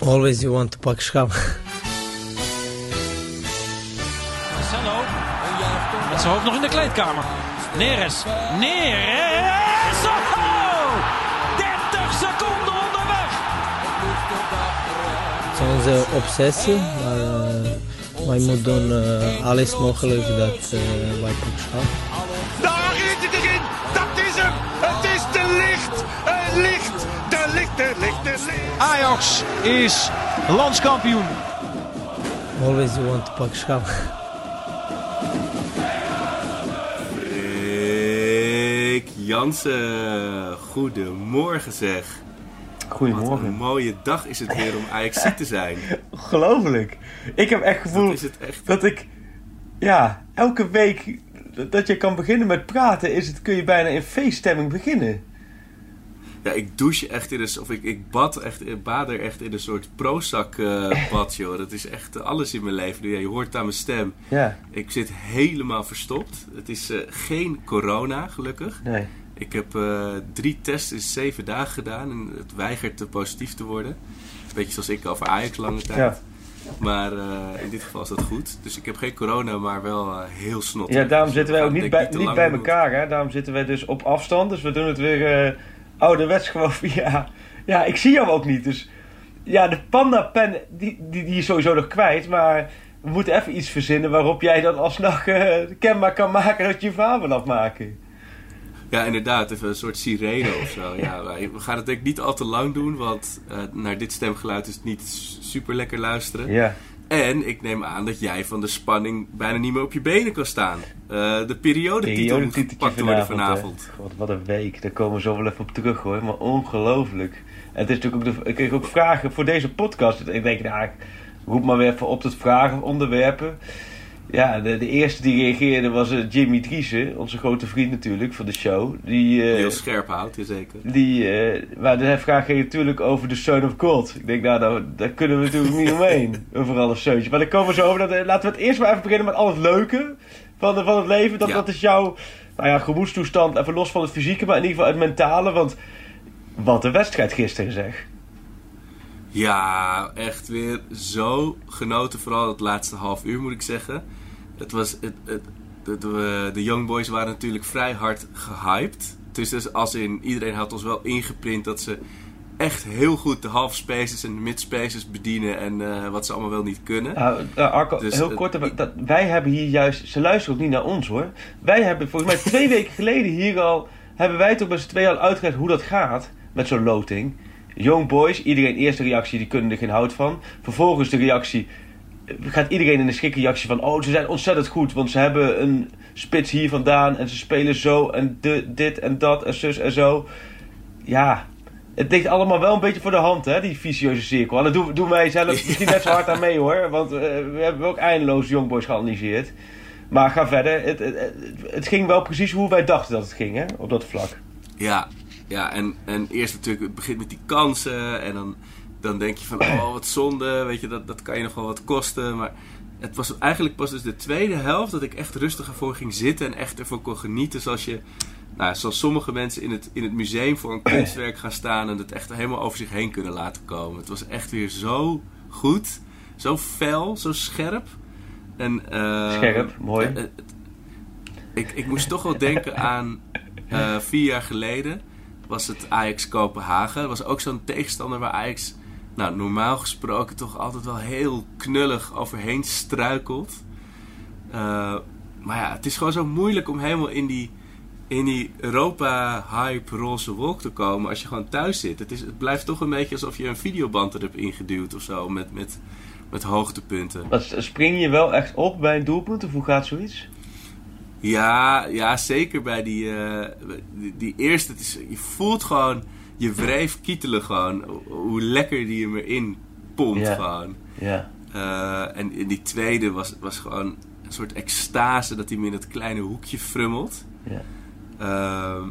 Always you want to pak schap. Marcelo. Met zijn hoofd nog in de kleedkamer. Neres. Neres. Oh! 30 seconden onderweg. Het is onze obsessie, maar uh, wij moeten doen uh, alles mogelijk dat uh, wij pak schap. Ajax is landskampioen. Always you want to pak schap. Rick Jansen, goedemorgen zeg. Goedemorgen. Wat een mooie dag is het weer om Ajax te zijn. Ongelooflijk. Ik heb echt het gevoel dat, echt... dat ik, ja, elke week dat je kan beginnen met praten, is het, kun je bijna in feeststemming beginnen. Ja, ik douche echt in een... Of ik, ik bad echt, bad er echt in een soort Prozac uh, bad, joh. Dat is echt alles in mijn leven. Ja, je hoort aan mijn stem. Ja. Ik zit helemaal verstopt. Het is uh, geen corona, gelukkig. Nee. Ik heb uh, drie tests in zeven dagen gedaan. En het weigert te positief te worden. Beetje zoals ik over Ajax lange tijd. Ja. Maar uh, in dit geval is dat goed. Dus ik heb geen corona, maar wel uh, heel snot. Ja, daarom dus zitten wij ook niet bij, niet, niet bij elkaar. Hè? Daarom zitten wij dus op afstand. Dus we doen het weer uh, ouderwets gewoon via... Ja, ik zie jou ook niet. Dus ja, de panda-pen, die, die, die is sowieso nog kwijt. Maar we moeten even iets verzinnen waarop jij dan alsnog kenbaar kan maken dat je je verhaal wil afmaken. Ja, inderdaad. Even een soort sirene of zo. Ja, we gaan het denk ik niet al te lang doen, want uh, naar dit stemgeluid is het niet super lekker luisteren. Ja. En ik neem aan dat jij van de spanning bijna niet meer op je benen kan staan. Uh, de periodetitel moet gepakt worden vanavond. God, wat een week. Daar komen we zo wel even op terug hoor. Maar ongelooflijk. En het is natuurlijk ook de, ik kreeg ook vragen voor deze podcast. Ik denk, nou, ik roep maar weer even op tot vragen, onderwerpen. Ja, de, de, eerste die reageerde was uh, Jimmy Driessen, onze grote vriend natuurlijk van de show. Die, uh, Heel scherp houdt, zeker. Die, uh, maar de vraag ging natuurlijk over de Son of God. Ik denk, nou, daar, daar kunnen we natuurlijk niet omheen. over alles zeuntje. Maar dan komen we zo over. Dat, laten we het eerst maar even beginnen met al het leuke van, de, van het leven. Dat, ja. dat is jouw nou ja, gemoedstoestand, even los van het fysieke, maar in ieder geval het mentale. Want wat een wedstrijd gisteren zeg. Ja, echt weer zo genoten. Vooral het laatste half uur moet ik zeggen. Het was, het, het, de, de, de Young Boys waren natuurlijk vrij hard gehyped. Dus als in, iedereen had ons wel ingeprint dat ze echt heel goed de half spaces en de mid spaces bedienen en uh, wat ze allemaal wel niet kunnen. Uh, uh, Arco, dus, heel kort, dat, dat, wij hebben hier juist, ze luisteren ook niet naar ons hoor. Wij hebben volgens mij twee weken geleden hier al, hebben wij toch met z'n tweeën al uitgelegd hoe dat gaat met zo'n loting. Young Boys, iedereen eerste reactie, die kunnen er geen hout van. Vervolgens de reactie, gaat iedereen in de schrikreactie van... oh, ze zijn ontzettend goed, want ze hebben een spits hier vandaan... en ze spelen zo en de, dit en dat en zus en zo. Ja, het ligt allemaal wel een beetje voor de hand, hè, die vicieuze cirkel. En dat doen, doen wij zelf misschien net zo hard aan mee, hoor. Want uh, we hebben ook eindeloos Youngboys geanalyseerd. Maar ga verder. Het, het, het, het, ging wel precies hoe wij dachten dat het ging, hè, op dat vlak. Ja, ja en, en eerst natuurlijk, het begint met die kansen en dan dan denk je van, oh wat zonde, weet je, dat, dat kan je nog wel wat kosten. Maar het was eigenlijk pas dus de tweede helft dat ik echt rustig ervoor ging zitten en echt ervan kon genieten. Zoals je, nou, zoals sommige mensen in het, in het museum voor een kunstwerk gaan staan en het echt helemaal over zich heen kunnen laten komen. Het was echt weer zo goed, zo fel, zo scherp. En, uh, Scherp, mooi. Uh, ik, ik moest toch wel denken aan uh, vier jaar geleden was het Ajax Kopenhagen. Dat was ook zo'n tegenstander waar Ajax nou, normaal gesproken toch altijd wel heel knullig overheen struikelt. Uh, maar ja, het is gewoon zo moeilijk om helemaal in die, in die Europa-hype roze wolk te komen als je gewoon thuis zit. Het, is, het blijft toch een beetje alsof je een videoband er hebt ingeduwd of zo, met, met, met hoogtepunten. Spring je wel echt op bij een doelpunt of hoe gaat zoiets? Ja, ja zeker bij die, uh, die, die, eerste. Het is, je voelt gewoon je wreef kietelen gewoon. Hoe lekker die hem erin pompt gewoon. Ja. Uh, en in die tweede was, was gewoon een soort extase dat hij hem in het kleine hoekje frummelt. Ja. Uh,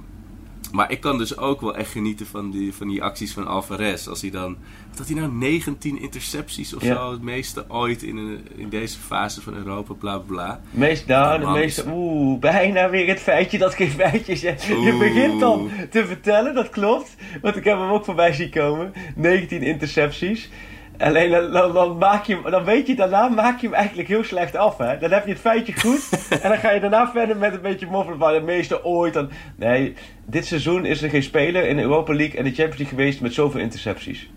maar ik kan dus ook wel echt genieten van die, van die acties van Alvarez. Als hij dan... Dat hij nou 19 intercepties of Ja. zo, het meeste ooit in, een, in deze fase van Europa, bla bla. Meest, nou, de meeste, oeh, bijna weer het feitje dat geen feitje is. Je je begint dan te vertellen, dat klopt. Want ik heb hem ook voorbij zien komen. 19 intercepties. Alleen dan, dan, maak je hem, dan weet je daarna maak je hem eigenlijk heel slecht af. Hè? Dan heb je het feitje goed. en dan ga je daarna verder met een beetje moffelen van de meeste ooit. Dan, nee, dit seizoen is er geen speler in de Europa League en de Champions League geweest met zoveel intercepties.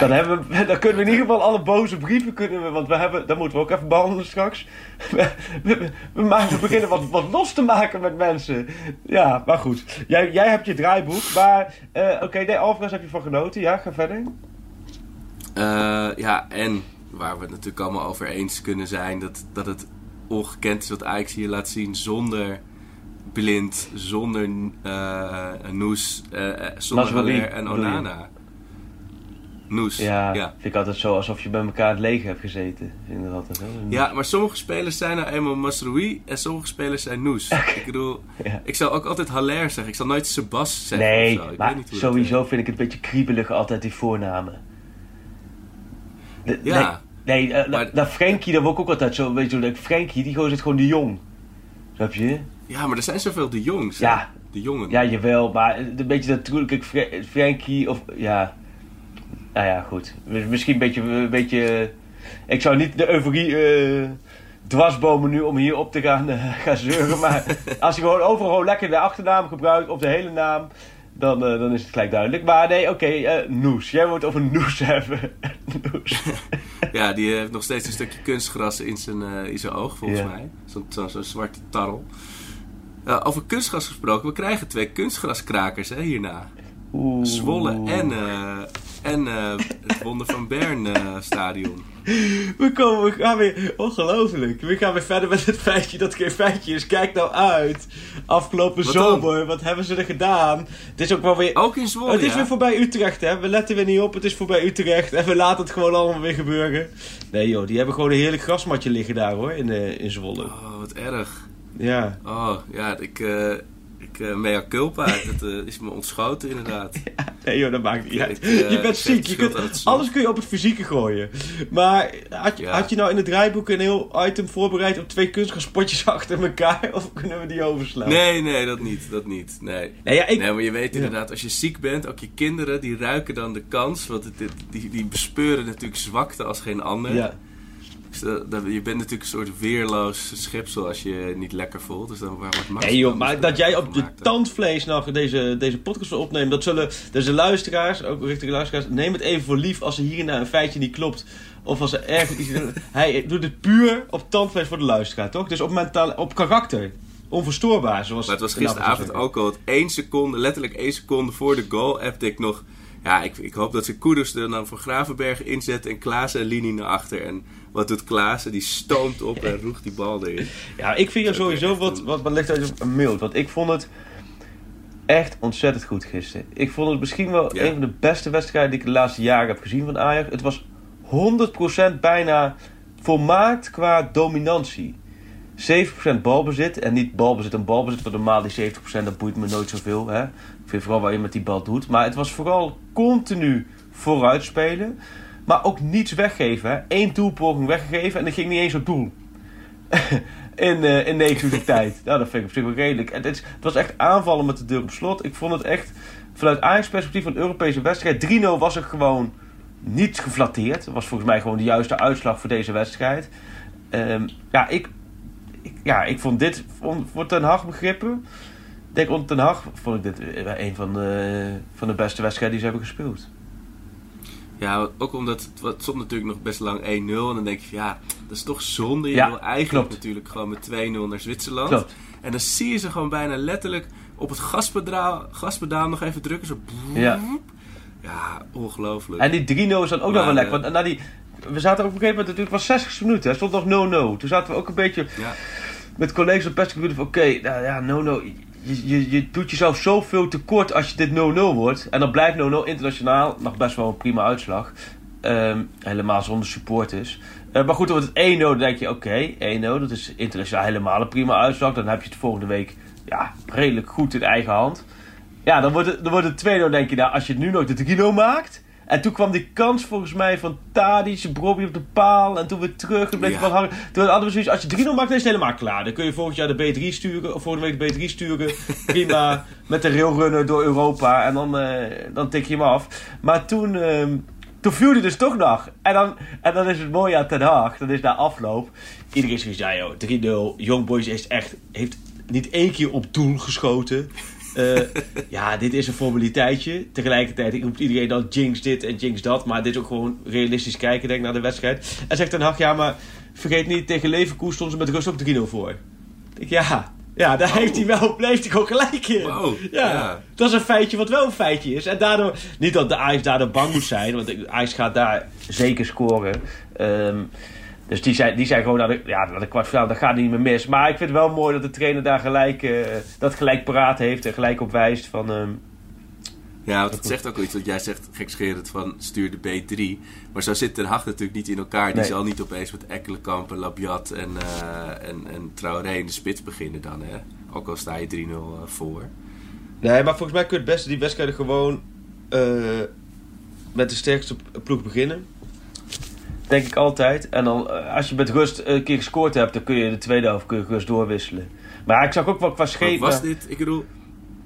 Dan, hebben we, dan kunnen we in ieder geval alle boze brieven kunnen we, want we hebben, dat moeten we ook even behandelen straks. We, we, we, maken, we beginnen wat, wat los te maken met mensen. Ja, maar goed. Jij, jij hebt je draaiboek, maar uh, oké, okay, nee, Alvarez heb je van genoten. Ja, ga verder. Uh, ja, en waar we het natuurlijk allemaal over eens kunnen zijn, dat, dat het ongekend is wat Ajax hier laat zien zonder Blind, zonder uh, Noes, zonder Haller en Onana. Noes. Ja, ja, vind ik altijd zo alsof je bij elkaar het leger hebt gezeten. Vind dat altijd, Ja, maar sommige spelers zijn nou eenmaal Masroui en sommige spelers zijn Noes. ik bedoel, ja. ik zal ook altijd Haller zeggen. Ik zal nooit Sebas zeggen. Nee, Ik maar weet niet sowieso vind ik het een beetje kriebelig altijd die voornamen. De, ja. Nee, nee maar, dat Frankie, dat wordt ook altijd zo, weet je leuk. Frankie, die gozer zit gewoon de jong. Snap je? Ja, maar er zijn zoveel de jongs. Ja. De jongen. Ja, jawel, maar een beetje natuurlijk, Frankie of, ja nou ja, goed. Misschien een beetje, een beetje... Ik zou niet de euforie uh, dwarsbomen nu om hier op te gaan, uh, gaan zeuren. Maar als je gewoon overal lekker de achternaam gebruikt of de hele naam... Dan, uh, dan is het gelijk duidelijk. Maar nee, oké, okay, Noes. Jij moet over Noes hebben. Noes. ja, die heeft nog steeds een stukje kunstgras in zijn, in zijn oog, volgens mij. Zo'n zo, zo zwarte tarrel. over kunstgras gesproken, we krijgen twee kunstgraskrakers hè, hierna. Oeh. Zwolle en, en uh, het Wonder van Bern uh, stadion. We, komen, we gaan weer, ongelooflijk. We gaan weer verder met het feitje dat geen feitje is. Kijk nou uit. Afgelopen wat zomer, dan? wat hebben ze er gedaan? Het is ook wel weer. Ook in Zwolle. Het is weer voorbij Utrecht, hè? We letten weer niet op. Het is voorbij Utrecht. En we laten het gewoon allemaal weer gebeuren. Nee, joh, die hebben gewoon een heerlijk grasmatje liggen daar, hoor, in, uh, in Zwolle. Oh, wat erg. Ja. Oh, ja, ik ik uh, mea culpa. dat uh, is me ontschoten inderdaad. Ja, nee joh, dat maakt niet uit. Uh, je bent ziek. Je kunt, alles kun je op het fysieke gooien. Maar had je, ja. had je nou in het draaiboek een heel item voorbereid op twee kunstgaspotjes achter elkaar? Of kunnen we die overslaan? Nee, nee, dat niet. Dat niet. Nee. Nee, ja, ik, nee maar je weet inderdaad, als je ziek bent, ook je kinderen, die ruiken dan de kans. Want het, die, die bespeuren natuurlijk zwakte als geen ander. Ja. Je bent natuurlijk een soort weerloos schepsel als je je niet lekker voelt. Dus dan wordt het Nee joh, maar dat jij op je tandvlees nog deze, deze podcast wil opnemen, dat zullen deze luisteraars, ook richting luisteraars, neem het even voor lief als er hierna een feitje niet klopt. Of als er ergens iets... Hij doet het puur op tandvlees voor de luisteraar, toch? Dus op, mentaal, op karakter. Onverstoorbaar, zoals... Maar het was gisteravond ook al. één seconde, letterlijk één seconde voor de goal, heb ik nog... Ja, ik, ik hoop dat ze Koeders er dan voor Gravenberg inzetten en Klaas en Lini naar achter. En wat doet Klaassen? Die stoomt op en roegt die bal erin. Ja, ik vind er sowieso wat, wat, wat ligt uit een mild. Want ik vond het echt ontzettend goed gisteren. Ik vond het misschien wel een van de beste wedstrijden die ik de laatste jaren heb gezien van Ajax. Het was 100% bijna volmaakt qua dominantie. 7% balbezit en niet balbezit en balbezit. Want normaal die 70% dat boeit me nooit zoveel. Hè? Ik vind vooral wat je met die bal doet. Maar het was vooral continu vooruitspelen. Maar ook niets weggeven. Eén doelpoging weggegeven en dat ging niet eens op doel. in, uh, in 9 uur tijd. Nou, dat vind ik op zich wel redelijk. Het, het, was echt aanvallen met de deur op slot. Ik vond het echt, vanuit Ajax perspectief van de Europese wedstrijd... 3-0 was er gewoon niet geflatteerd. Dat was volgens mij gewoon de juiste uitslag voor deze wedstrijd. Um, ja, ik, ik, ja, ik vond dit, voor Ten Hag begrippen... Ik denk onder Ten vond ik dit een van van de beste wedstrijden die ze hebben gespeeld. Ja, ook omdat het stond natuurlijk nog best lang 1-0. En dan denk je, ja, dat is toch zonde. Je wil eigenlijk natuurlijk gewoon met 2-0 naar Zwitserland. Klopt. En dan zie je ze gewoon bijna letterlijk op het gaspedaal, gaspedaal nog even drukken. Zo. Ja. Ja, ongelooflijk. En die 3-0 is dan ook nog wel lekker. Want na die, we zaten op een gegeven moment natuurlijk was 60 minuten. Er stond nog 0-0. Toen zaten we ook een beetje ja. met collega's op perspectief. Oké, okay, nou ja, 0-0 je, je, doet jezelf zoveel tekort als je dit 0-0 wordt. En dan blijft 0-0 internationaal nog best wel een prima uitslag. Um, helemaal zonder supporters. Uh, maar goed, dan wordt het 1-0. Dan denk je, oké, okay, 1-0. Dat is internationaal helemaal een prima uitslag. Dan heb je het volgende week ja, redelijk goed in eigen hand. Ja, dan wordt het, dan wordt het 2-0. denk je, nou, als je nu nog de 3-0 maakt... En toen kwam die kans volgens mij van Tadic, Bobby op de paal. En toen weer terug. Toen bleef ja. hangen. Toen hadden we zoiets, als je 3-0 maakt, dan is het helemaal klaar. Dan kun je volgend jaar de B3 sturen. Of volgende week de B3 sturen. Prima. met de railrunner door Europa. En dan, uh, dan tik je hem af. Maar toen... Uh, toen viel hij dus toch nog. En dan, en dan is het mooie aan Ten Haag. Dan is na afloop. Iedereen zegt, ja joh, 3-0. Young Boys is echt, heeft niet één keer op doel geschoten. Uh, ja, dit is een formaliteitje. Tegelijkertijd roept iedereen dan jinx dit en jinx dat. Maar dit is ook gewoon realistisch kijken, denk ik, naar de wedstrijd. En zegt Ten Hag, ja, maar vergeet niet, tegen Leverkusen stonden ze met rust ook 3-0 voor. Ik, ja, ja, daar heeft hij wel, bleef hij ook gelijk in. Wow, ja, ja. Dat is een feitje wat wel een feitje is. En daardoor, niet dat de Ajax daardoor bang moet zijn, want Ajax gaat daar zeker scoren. Um, dus die zijn, die zijn gewoon naar de, ja, naar de kwartfinale, dat gaat niet meer mis. Maar ik vind het wel mooi dat de trainer daar gelijk, uh, dat gelijk paraat heeft en gelijk op wijst van... Um, ja, want het zegt ook iets wat jij zegt, gekscherend van stuur de B3. Maar zo zit Den Haag natuurlijk niet in elkaar. Die nee. zal niet opeens met Ekkelenkamp en Labiat en, uh, en, en Traoré in de spits beginnen dan, hè. Ook al sta je 3-0 voor. Nee, maar volgens mij kun je het beste die wedstrijden gewoon uh, met de sterkste ploeg beginnen. Denk ik altijd. En dan, uh, als je met rust een keer gescoord hebt, dan kun je de tweede helft kun je rust doorwisselen. Maar ik zag ook wel qua schema... Was dit, ik bedoel...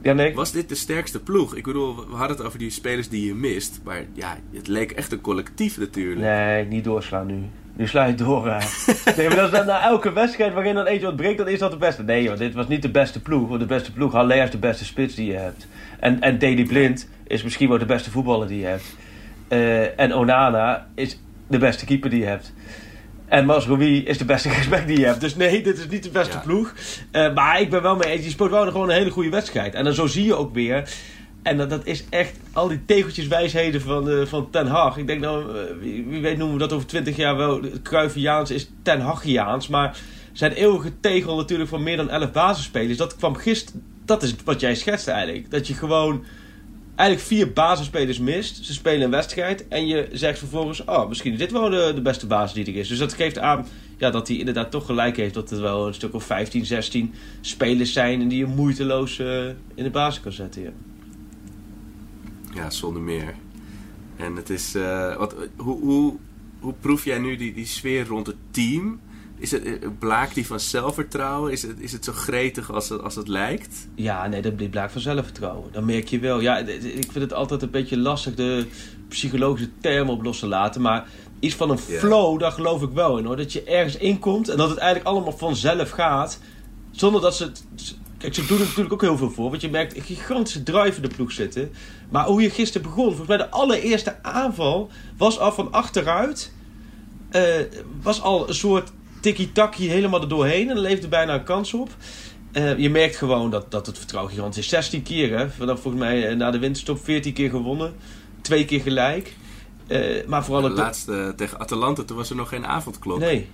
Ja, nee. Was dit de sterkste ploeg? Ik bedoel, we hadden het over die spelers die je mist. Maar ja, het leek echt een collectief natuurlijk. Nee, niet doorslaan nu. Nu sla je door. nee, maar dat is na elke wedstrijd waarin dan eentje wat breekt, dan is dat de beste. Nee, joh, dit was niet de beste ploeg. Want de beste ploeg, alleen is de beste spits die je hebt. En, en Daley Blind is misschien wel de beste voetballer die je hebt. Uh, en Onana is de beste keeper die je hebt. En Masrowi is de beste respect die je hebt. Dus nee, dit is niet de beste ja. ploeg. Uh, maar ik ben wel mee eens. Die speelt wel gewoon een hele goede wedstrijd. En dan zo zie je ook weer. En dat, dat is echt al die tegeltjeswijsheden van, uh, van Ten Hag. Ik denk nou, uh, wie, wie, weet noemen we dat over twintig jaar wel. Cruyffiaans is Ten Hagiaans. Maar zijn eeuwige tegel natuurlijk van meer dan 11 basisspelers. Dat kwam gisteren. Dat is wat jij schetst eigenlijk. Dat je gewoon eigenlijk vier basisspelers mist. Ze spelen een wedstrijd en je zegt vervolgens... oh, misschien is dit wel de, de beste basis die er is. Dus dat geeft aan ja, dat hij inderdaad toch gelijk heeft... dat er wel een stuk of 15, 16 spelers zijn... en die je moeiteloos uh, in de basis kan zetten. Ja, zonder meer. En het is... Uh, wat, hoe, hoe, hoe proef jij nu die, die sfeer rond het team... Is het, blaakt die van zelfvertrouwen? Is het, is het zo gretig als het, als het lijkt? Ja, nee, dat blaakt van zelfvertrouwen. Dan merk je wel. Ja, ik vind het altijd een beetje lastig de psychologische termen op los te laten. Maar iets van een flow, daar geloof ik wel in hoor. Dat je ergens inkomt en dat het eigenlijk allemaal vanzelf gaat. Zonder dat ze het... Kijk, ze doen er natuurlijk ook heel veel voor. Want je merkt een gigantische drive in de ploeg zitten. Maar hoe je gisteren begon. Volgens mij de allereerste aanval was al van achteruit. Uh, was al een soort tikkie-takkie helemaal er doorheen. En er leefde bijna een kans op. Uh, je merkt gewoon dat, dat het vertrouwen gigantisch is. 16 keer, hè. Vanaf volgens mij na de winterstop 14 keer gewonnen. Twee keer gelijk. Uh, maar vooral de laatste tegen Atalanta, toen was er nog geen avondklok. Nee.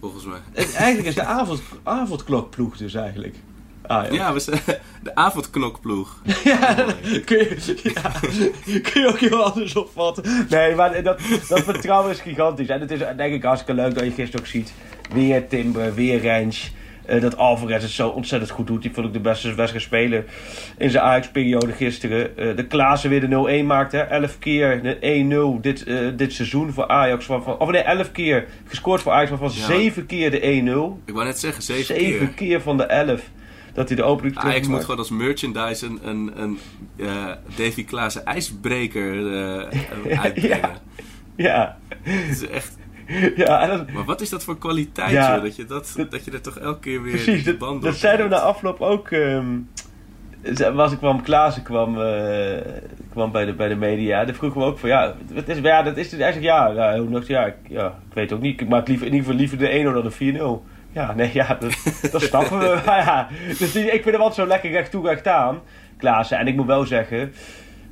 Volgens mij. Het, eigenlijk is de avond, avondklokploeg dus eigenlijk. Ah, ja, ja we zijn de avondknokploeg. ja, kun je, ja, kun je ook heel anders opvatten. Nee, maar dat, dat vertrouwen is gigantisch. En het is denk ik hartstikke leuk dat je gisteren ook ziet. Weer Timber, weer Range. Uh, dat Alvarez het zo ontzettend goed doet. Die vond ik de beste wedstrijdspeler in zijn Ajax-periode gisteren. Uh, de Klaassen weer de 0-1 maakte. 11 keer de 1-0 dit, uh, dit seizoen voor Ajax. Van, van, of nee, 11 keer gescoord voor Ajax, maar van ja. 7 keer de 1-0. Ik wou net zeggen, 7, 7 keer. 7 keer van de 11 dat hij de opening Ajax moet gewoon als merchandise een, een, een Davy Klaassen ijsbreker uitbrengen. ja. ja. Het is echt... Ja, dat, maar wat is dat voor kwaliteit, ja, dat, je dat, dat, dat je er toch elke keer weer precies, de band dat, dat zeiden we na afloop ook... Um, was ik kwam, Klaassen kwam, uh, kwam bij, de, bij de media. Dan vroegen we ook van ja, wat is, ja dat is dus eigenlijk ja, ja, ja, ja, ik, ja, ik weet ook niet. Ik maak liever, in ieder geval liever de 1 dan de 4-0. Ja, nee, ja, dat, dat snappen we. ja, dus die, ik vind hem altijd zo lekker recht toe, recht aan, Klaassen. En ik moet wel zeggen,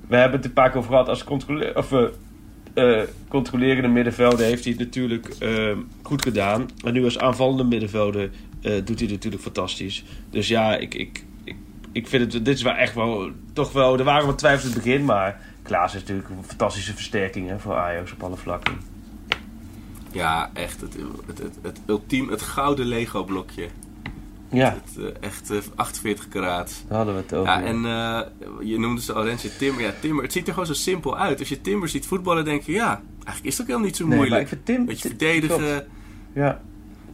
we hebben het een paar keer over gehad als controle of, uh, uh, controlerende middenvelder heeft hij natuurlijk uh, goed gedaan. En nu als aanvallende middenvelder doet hij het natuurlijk fantastisch. Dus ja, ik, ik, ik, ik vind het, dit is wel echt wel, toch wel, er waren wat twijfels in het begin, maar Klaas is natuurlijk een fantastische versterking hè, voor Ajax op alle vlakken. Ja, echt. Het, het, het, het ultiem, het gouden Lego blokje. Ja. Het, uh, echt uh, 48 karaat. Daar hadden we het over. Ja, en uh, je noemde ze al Rensje Timber. Ja, Timber. Het ziet er gewoon zo simpel uit. Als je Timber ziet voetballen, denk je, ja, eigenlijk is dat helemaal niet zo nee, moeilijk. Maar ik vind Tim, Beetje verdedigen. Ja.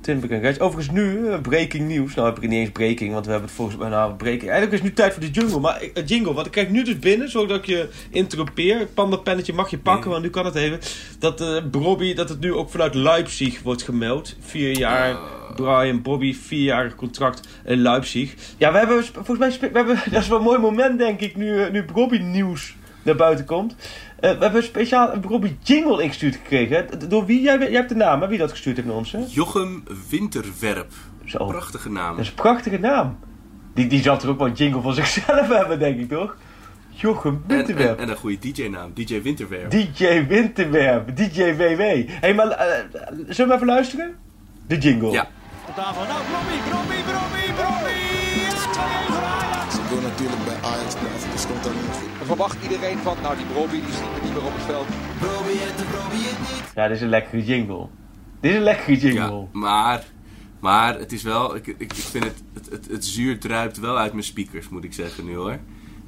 Timber en. Overigens nu, uh, breaking nieuws. Nou heb ik niet eens breaking, want we hebben het volgens mij nou breaking. Eigenlijk is het nu tijd voor de jingle. Maar uh, jingle, want ik krijg nu dus binnen, zodat ik je interrompeer. Panda pennetje mag je pakken, want nu kan het even. Dat uh, Bobby, dat het nu ook vanuit Leipzig wordt gemeld. Vier jaar, Brian Bobby, vierjarig contract in Leipzig. Ja, we hebben volgens mij, we hebben, dat is wel een mooi moment denk ik, nu, nu Bobby nieuws naar buiten komt. Uh, we hebben speciaal een Robbie Jingle ingestuurd gekregen. Door wie? Jij, jij hebt de naam, hè? Wie dat gestuurd heeft naar ons, hè? Jochem Winterwerp. Zo. Prachtige naam. Dat is een prachtige naam. Die, die zal er ook wel een jingle voor zichzelf hebben, denk ik, toch? Jochem Winterwerp. En, en, en een goede DJ-naam. DJ Winterwerp. DJ Winterwerp. DJ WW. Hé, hey, maar uh, zullen we even luisteren? De jingle. Ja. Nou, Robbie, Robbie, Robbie, Robbie. 2-1 voor Ajax. Ik wil natuurlijk bij Ajax komt dat niet goed. Dan verwacht iedereen van, nou die Broby die zien we niet meer op het veld. Probeer het, probeer het niet. Ja, dit is een lekkere jingle. Dit is een lekkere jingle. Ja, maar, maar het is wel, ik, ik, ik vind het, het, het, het zuur druipt wel uit mijn speakers, moet ik zeggen nu hoor.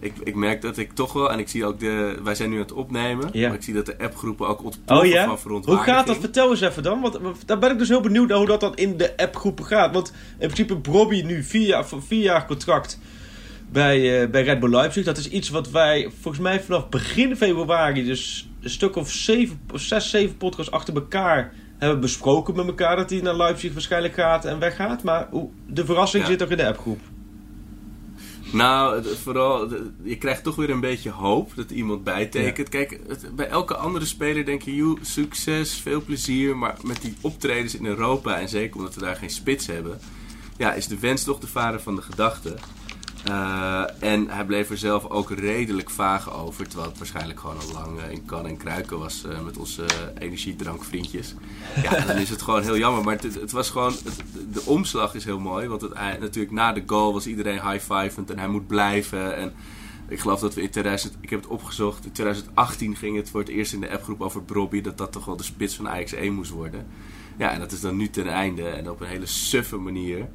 Ik, ik merk dat ik toch wel, en ik zie ook de, wij zijn nu aan het opnemen, ja. maar ik zie dat de appgroepen ook ontploffen oh, ja? van verontwaardiging. Hoe gaat dat? Vertel eens even dan, want daar ben ik dus heel benieuwd naar hoe dat dan in de appgroepen gaat. Want in principe Bobby nu vier jaar, vier jaar contract bij, uh, bij Red Bull Leipzig. Dat is iets wat wij volgens mij vanaf begin februari, dus een stuk of zeven, zes, zeven podcasts achter elkaar hebben besproken met elkaar dat hij naar Leipzig waarschijnlijk gaat en weggaat. Maar de verrassing ja. zit ook in de appgroep. Nou, vooral, je krijgt toch weer een beetje hoop dat iemand bijtekent. Ja. Kijk, het, bij elke andere speler denk je, joh, succes, veel plezier. Maar met die optredens in Europa, en zeker omdat we daar geen spits hebben, ja, is de wens toch de vader van de gedachte. Uh, en hij bleef er zelf ook redelijk vaag over. Terwijl het waarschijnlijk gewoon al lang in kan en kruiken was uh, met onze energiedrankvriendjes. Ja, dan is het gewoon heel jammer. Maar het, het was gewoon. Het, de omslag is heel mooi. Want het, natuurlijk na de goal was iedereen high-fivend en hij moet blijven. En ik geloof dat we in 2000. Ik heb het opgezocht. In 2018 ging het voor het eerst in de appgroep over Brobby. Dat dat toch wel de spits van Ajax 1 moest worden. Ja, en dat is dan nu ten einde. En op een hele suffe manier.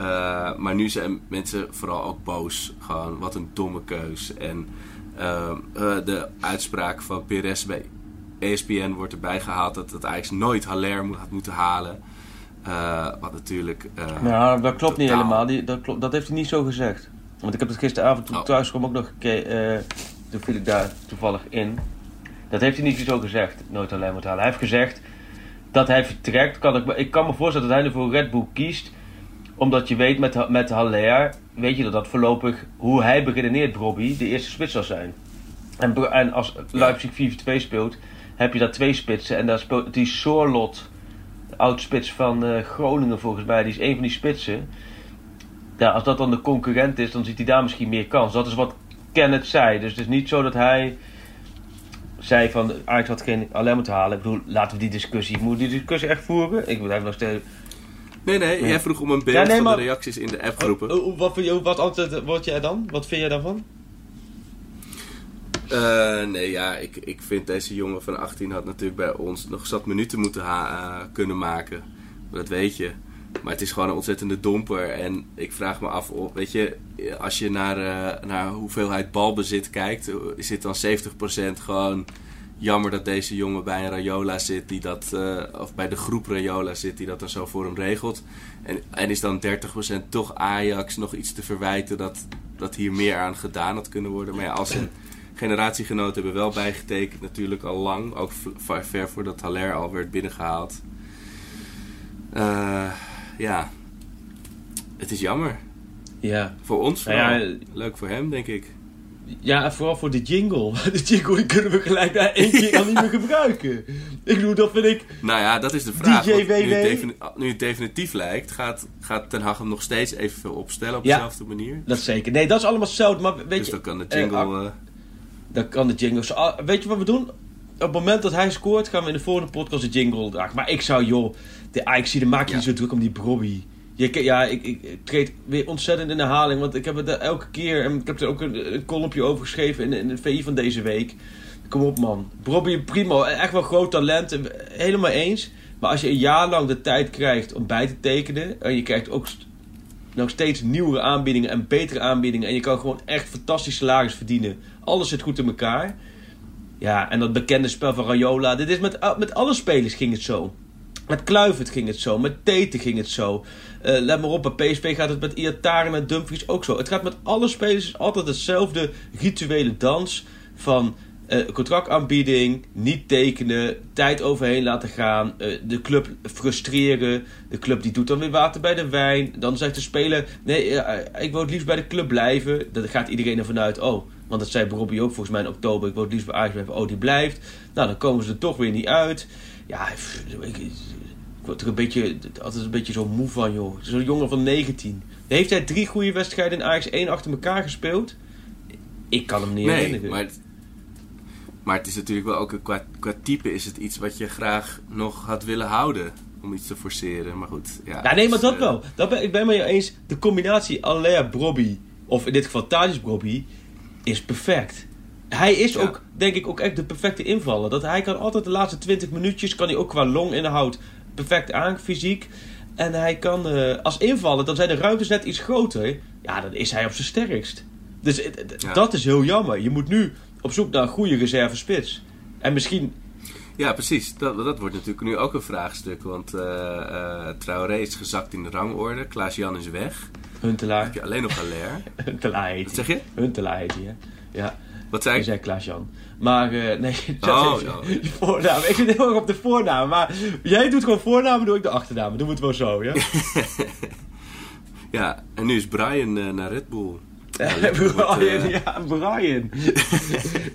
Uh, maar nu zijn mensen vooral ook boos. Gewoon, wat een domme keus. En uh, uh, de uitspraak van Perez bij ESPN wordt erbij gehaald dat het eigenlijk nooit Haller moet, had moeten halen. wat natuurlijk. nou, dat klopt niet helemaal. Die, dat, klopt, dat heeft hij niet zo gezegd. Want ik heb het gisteravond toen oh. thuis kwam ook nog gekeken. toen viel ik daar toevallig in. Dat heeft hij niet zo gezegd. Nooit Haller moet halen. Hij heeft gezegd dat hij vertrekt. Kan ik, ik kan me voorstellen dat hij er voor Red Bull kiest omdat je weet met, met Haller, weet je dat dat voorlopig, hoe hij beredeneert Robbie, de eerste spits zal zijn. En, en als Leipzig 4-2 speelt, heb je daar twee spitsen. En daar speelt die Sorlot, de oud-spits van uh, Groningen volgens mij, die is een van die spitsen. Ja, als dat dan de concurrent is, dan ziet hij daar misschien meer kans. Dat is wat Kenneth zei. Dus het is niet zo dat hij zei van Ajax had geen alleen moeten halen. Ik bedoel, laten we die discussie, moet die discussie echt voeren? Ik blijf nog steeds Nee, nee, jij vroeg om een beeld ja, nee, van de reacties in de appgroepen. Uh, uh, wat, wat, wat antwoord word jij dan? Wat vind jij daarvan? Uh, nee, ja, ik, ik vind deze jongen van 18 had natuurlijk bij ons nog zat minuten moeten uh, kunnen maken. Dat weet je. Maar het is gewoon een ontzettende domper. En ik vraag me af, weet je, als je naar, uh, naar hoeveelheid balbezit kijkt, is dit dan 70% gewoon jammer dat deze jongen bij een Rayola zit, die dat, uh, of bij de groep Rayola zit, die dat dan zo voor hem regelt. En, en is dan 30% toch Ajax nog iets te verwijten dat, dat hier meer aan gedaan had kunnen worden. Maar ja, als een generatiegenoten hebben wel bijgetekend, natuurlijk al lang, ook ver voordat Haller al werd binnengehaald. Uh, ja, het is jammer. Ja. Voor ons nou ja, leuk voor hem, denk ik. Ja, vooral voor de jingle. De jingle die kunnen we gelijk na één keer al niet meer gebruiken. Ik bedoel, dat vind ik... Nou ja, dat is de vraag. DJ nu, het nu, het definitief lijkt, gaat, gaat Ten Hag hem nog steeds evenveel opstellen op ja, dezelfde manier? dat zeker. Nee, dat is allemaal zo. Maar weet dus je, dan kan de jingle... Uh, uh, dan kan de jingle... Ah, weet je wat we doen? Op het moment dat hij scoort, gaan we in de volgende podcast de jingle dragen. Maar ik zou, joh... De Ajax, dan maak je ja. niet zo druk om die Brobby. Je, ja, ik, ik, treed weer ontzettend in herhaling. Want ik heb het elke keer. En ik heb er ook een, een over geschreven in, in de VI van deze week. Kom op, man. Robbie prima. Echt wel groot talent. Helemaal eens. Maar als je een jaar lang de tijd krijgt om bij te tekenen. En je krijgt ook nog steeds nieuwere aanbiedingen en betere aanbiedingen. En je kan gewoon echt fantastisch salaris verdienen. Alles zit goed in elkaar. Ja, en dat bekende spel van Rayola. Dit is met, met alle spelers ging het zo. Met Kluivert ging het zo, met Tete ging het zo. Eh, let maar op, bij PSV gaat het met Iataren en Dumfries ook zo. Het gaat met alle spelers altijd hetzelfde rituele dans van eh, contractaanbieding, niet tekenen, tijd overheen laten gaan, eh, de club frustreren. De club die doet dan weer water bij de wijn. Dan zegt de speler, nee, ik wil het liefst bij de club blijven. Dan gaat iedereen ervan uit, oh, want dat zei Robbie ook volgens mij in oktober. Ik wil het liefst bij Ajax blijven, oh, die blijft. Nou, dan komen ze er toch weer niet uit. Ja, ik, ik word er een beetje, altijd een beetje zo moe van, joh. Zo'n jongen van 19. Heeft hij drie goede wedstrijden in Ajax één achter elkaar gespeeld? Ik kan hem niet Nee, herinneren. maar het, maar het is natuurlijk wel ook een, qua, qua type is het iets wat je graag nog had willen houden. Om iets te forceren. Maar goed. Ja, Ja, nee, maar dus, dat eh, wel. Dat ben, ik ben met je eens. De combinatie Alea Brobby, of in dit geval Thadis Brobby, is perfect. Hij is Ja. ook, denk ik, ook echt de perfecte invaller. Dat hij kan altijd de laatste 20 minuutjes, kan hij ook qua longinhoud perfect aan, fysiek. En hij kan, eh, als invaller, dan zijn de ruimtes net iets groter. Ja, dan is hij op zijn sterkst. Dus Ja. dat is heel jammer. Je moet nu op zoek naar een goede reserve spits. En misschien, Ja, precies. Dat, dat wordt natuurlijk nu ook een vraagstuk. Want eh eh Traoré is gezakt in de rangorde. Klaas-Jan is weg. Dan Huntelaar. heb je alleen nog Allaire. Huntelaar heet Wat zeg je? Huntelaar heet hij, hè. Ja. Wat zei ik? zei Klaas-Jan. Maar, eh, nee, dat Oh, je voornaam. Ik zit heel erg op de voornaam. Maar jij doet gewoon voornaam, doe ik de achternaam. Doen we het wel zo, ja? Ja, en nu is Brian eh, naar Red Bull. Ja, Brian, eh, ja, Brian.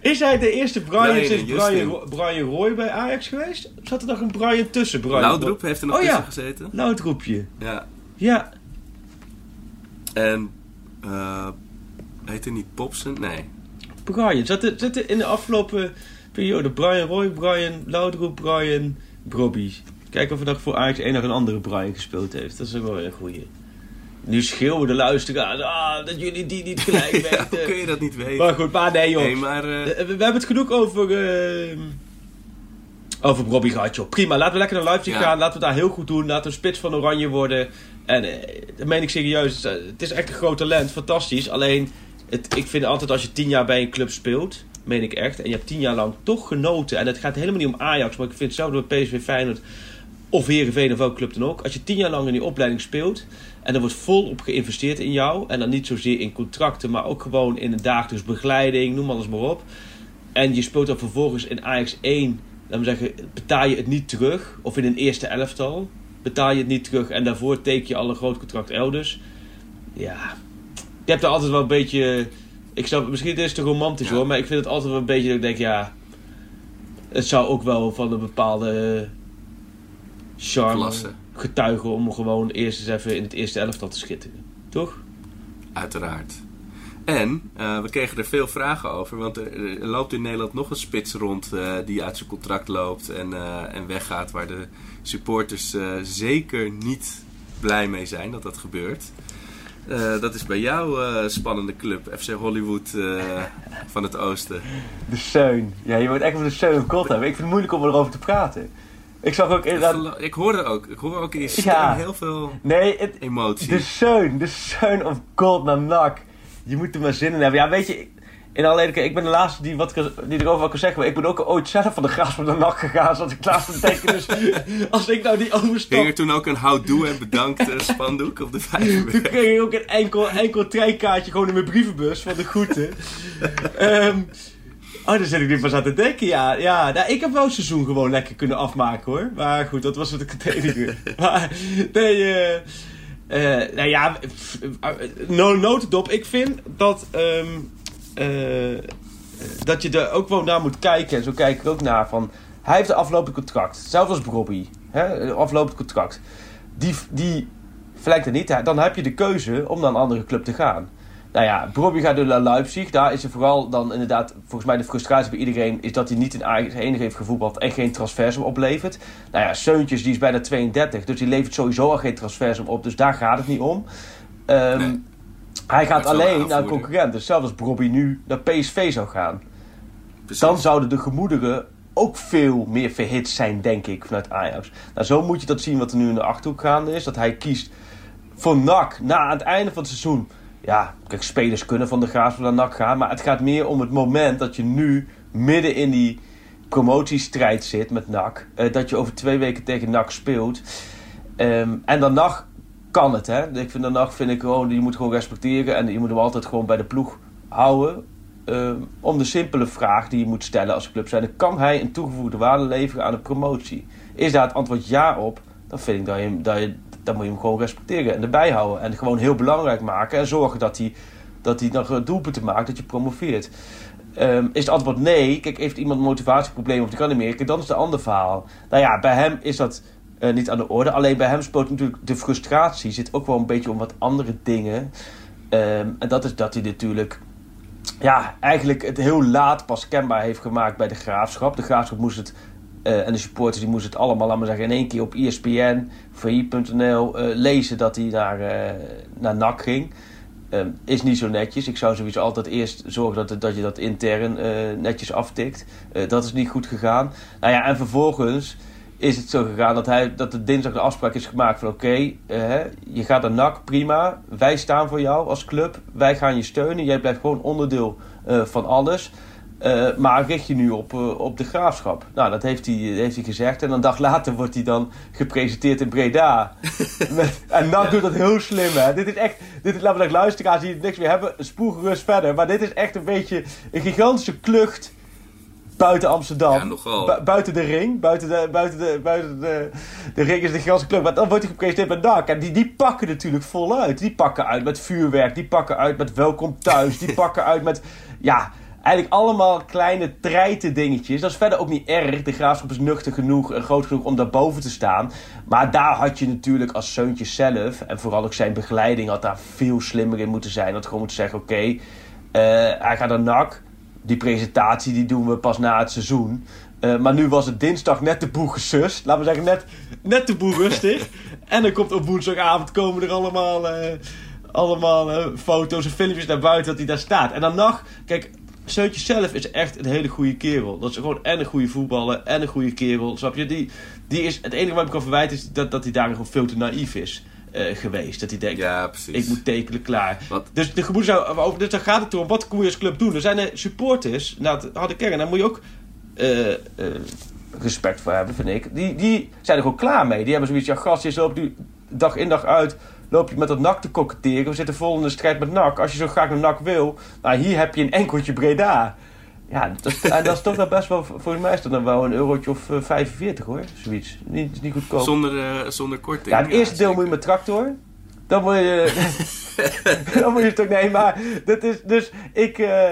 is hij de eerste Brian, Brian sinds Brian. Ro- Brian Roy bij Ajax geweest? Zat er nog een Brian tussen? Brian Laudrup heeft er nog oh, tussen ja. gezeten. Laudroepje. Ja. Ja. En... eh heet hij niet Popsen? Nee. Brian. Zat zat er in de afgelopen periode Brian Roy, Brian Laudroep, Brian Brobby. Kijken of er nog voor Ajax een of een andere Brian gespeeld heeft. Dat is ook wel weer een goeie. Nu schreeuwen de luisteraars ah, dat jullie die niet gelijk Ja, weten. hoe kun je dat niet weten? Maar goed, maar nee joh. Nee, maar... eh, Eh, We, we hebben het genoeg over... eh, over Robbie gehad, joh. Prima, laten we lekker naar Leipzig Ja. gaan. Laten we het daar heel goed doen. Laten we spits van Oranje worden. En dat meen ik serieus. Het is echt een groot talent. Fantastisch. Alleen, ik vind altijd als je tien jaar bij een club speelt... Meen ik echt. En je hebt tien jaar lang toch genoten. En het gaat helemaal niet om Ajax. Maar ik vind hetzelfde bij PSV Feyenoord... Of Heerenveen of welke club dan ook. Als je tien jaar lang in die opleiding speelt... En er wordt volop geïnvesteerd in jou. En dan niet zozeer in contracten... Maar ook gewoon in een dagelijks begeleiding. Noem alles maar op. En je speelt dan vervolgens in Ajax 1, laten zeggen, betaal je het niet terug. Of in een eerste elftal betaal je het niet terug. En daarvoor teken je al een groot contract elders. Ja, ik heb er altijd wel een beetje... Ik snap, misschien is het te romantisch Ja. hoor, maar ik vind het altijd wel een beetje dat ik denk, ja... Het zou ook wel van een bepaalde charme Klasse. getuigen om gewoon eerst eens even in het eerste elftal te schitteren. Toch? Uiteraard. En eh, we kregen er veel vragen over, want er, er loopt in Nederland nog een spits rond eh, die uit zijn contract loopt en, eh, en weggaat, waar de supporters zeker niet blij mee zijn dat dat gebeurt. Eh, dat is bij jouw eh, spannende club, FC Hollywood eh, van het Oosten. De Seun. Ja, je wordt echt van de Seun God hebben. Ik vind het moeilijk om erover te praten. Ik zag ook inderdaad... Ik hoorde ook, ik hoor ook in je stem Ja. heel veel Nee, het, emotie. de Seun. De Seun of God naar NAC. Je moet er maar zin in hebben. Ja, weet je... In alle eerlijkheid, ik ben de laatste die, wat, die erover wat kan zeggen. Maar ik ben ook ooit zelf van de graas van de NAC gegaan. Zoals ik klaar te denken. Dus als ik nou die overstap... Hing er toen ook een houdoe en bedankt eh, spandoek op de Toen vijver? kreeg ik ook een enkel, enkel treinkaartje gewoon in mijn brievenbus van de groeten. Ehm oh, daar zit ik nu pas aan te denken. Ja, ja nou, ik heb wel een seizoen gewoon lekker kunnen afmaken hoor. Maar goed, dat was wat ik het enige. maar nee, eh eh, nou ja, pff, no, notendop. Ik vind dat, ehm, eh, dat je er ook wel naar moet kijken. En zo kijk ik ook naar van... Hij heeft een aflopend contract. Zelfs als Bobby. Aflopend contract. Die, die verlengt er niet. Dan heb je de keuze om naar een andere club te gaan. Nou ja, Bobby gaat naar Leipzig. Daar is er vooral dan inderdaad, volgens mij de frustratie bij iedereen... is dat hij niet in enige heeft gevoetbald en geen transfersum oplevert. Nou ja, Seuntjes die is bijna 32, dus die levert sowieso al geen transfersum op. Dus daar gaat het niet om. Ehm. Hij gaat alleen naar een concurrent. Dus zelfs als Bobby nu naar PSV zou gaan... Precies. Dan zouden de gemoederen ook veel meer verhit zijn, denk ik, vanuit Ajax. Nou, zo moet je dat zien wat er nu in de Achterhoek gaande is. Dat hij kiest voor NAC na aan het einde van het seizoen. Ja, kijk, spelers kunnen van de Graafschap naar NAC gaan. Maar het gaat meer om het moment dat je nu midden in die promotiestrijd zit met NAC. eh, dat je over twee weken tegen NAC speelt. Ehm, en dan NAC kan het, hè. Ik vind dan NAC vind ik gewoon, je moet gewoon respecteren. En je moet hem altijd gewoon bij de ploeg houden. Ehm, om de simpele vraag die je moet stellen als club zijn. Kan hij een toegevoegde waarde leveren aan de promotie? Is daar het antwoord ja op? Dan vind ik dat je, dat je, dan moet je hem gewoon respecteren en erbij houden. En gewoon heel belangrijk maken. En zorgen dat hij, dat hij nog doelpunten maakt, dat je promoveert. Ehm, is het antwoord nee? Kijk, heeft iemand een motivatieprobleem of die kan niet meer? Kijk, dan is het een ander verhaal. Nou ja, bij hem is dat eh, niet aan de orde. Alleen bij hem speelt natuurlijk de frustratie. Zit ook wel een beetje om wat andere dingen. Ehm, en dat is dat hij natuurlijk ja, eigenlijk het heel laat pas kenbaar heeft gemaakt bij de graafschap. De graafschap moest het, eh, en de supporters die moesten het allemaal, laten we zeggen, in één keer op ESPN, VI.nl eh, lezen dat hij naar, naar NAC ging. Ehm, is niet zo netjes. Ik zou sowieso altijd eerst zorgen dat, dat je dat intern netjes aftikt. Dat is niet goed gegaan. Nou ja, en vervolgens is het zo gegaan dat, hij, dat er dinsdag de afspraak is gemaakt van oké, eh, je gaat naar NAC, prima. Wij staan voor jou als club. Wij gaan je steunen. Jij blijft gewoon onderdeel eh, van alles. Eh, maar richt je nu op, op de graafschap. Nou, dat heeft hij, heeft hij gezegd. En een dag later wordt hij dan gepresenteerd in Breda. Met, en NAC doet dat heel slim, hè. Dit is echt... Dit is, laten we zeggen, luisteraars die niks meer hebben, spoel gerust verder. Maar dit is echt een beetje een gigantische klucht buiten Amsterdam. Ja, nogal. Bu- buiten de ring. Buiten de, buiten de, buiten de, de ring is de gigantische klucht. Maar dan wordt hij gepresenteerd met NAC. En die, die pakken natuurlijk voluit. Die pakken uit met vuurwerk. Die pakken uit met welkom thuis. Die pakken uit met... Ja, eigenlijk allemaal kleine treiten dingetjes. Dat is verder ook niet erg. De graafschap is nuchter genoeg en groot genoeg om daarboven te staan. Maar daar had je natuurlijk als Seuntje zelf... en vooral ook zijn begeleiding had daar veel slimmer in moeten zijn. Dat gewoon moeten zeggen, oké... eh, hij gaat naar NAC. Die presentatie die doen we pas na het seizoen. Eh, maar nu was het dinsdag net de boel gesust. Laten we zeggen, net, net de boel rustig. en dan komt op woensdagavond komen er allemaal, eh, allemaal eh, foto's en filmpjes naar buiten dat hij daar staat. En dan nog, kijk, Seuntje zelf is echt een hele goede kerel. Dat is gewoon en een goede voetballer en een goede kerel. Snap je? Die, die is, het enige wat ik kan verwijten is dat, dat hij daar gewoon veel te naïef is eh, geweest. Dat hij denkt, Ja, ik moet tekenen klaar. Wat? Dus de gemoed zou over. Dus dan gaat het erom, wat kun je als club doen? Er zijn er supporters, nou, het harde kern, daar moet je ook eh, eh, respect voor hebben, vind ik. Die, die zijn er gewoon klaar mee. Die hebben zoiets, ja, gastjes, loop nu dag in dag uit. Loop je met dat NAC te koketteren. We zitten vol in de strijd met NAC. Als je zo graag naar NAC wil, nou, hier heb je een enkeltje Breda. Ja, dat, is- en dat is toch wel best wel, volgens mij is dat dan wel een eurotje of eh, 45 hoor. Zoiets. Niet, niet goedkoop. Zonder, eh, zonder korting. Ja, het eerste deel moet je met tractor. Dan moet je. dan moet je het ook. Nee, maar. Dat is dus. Ik. eh,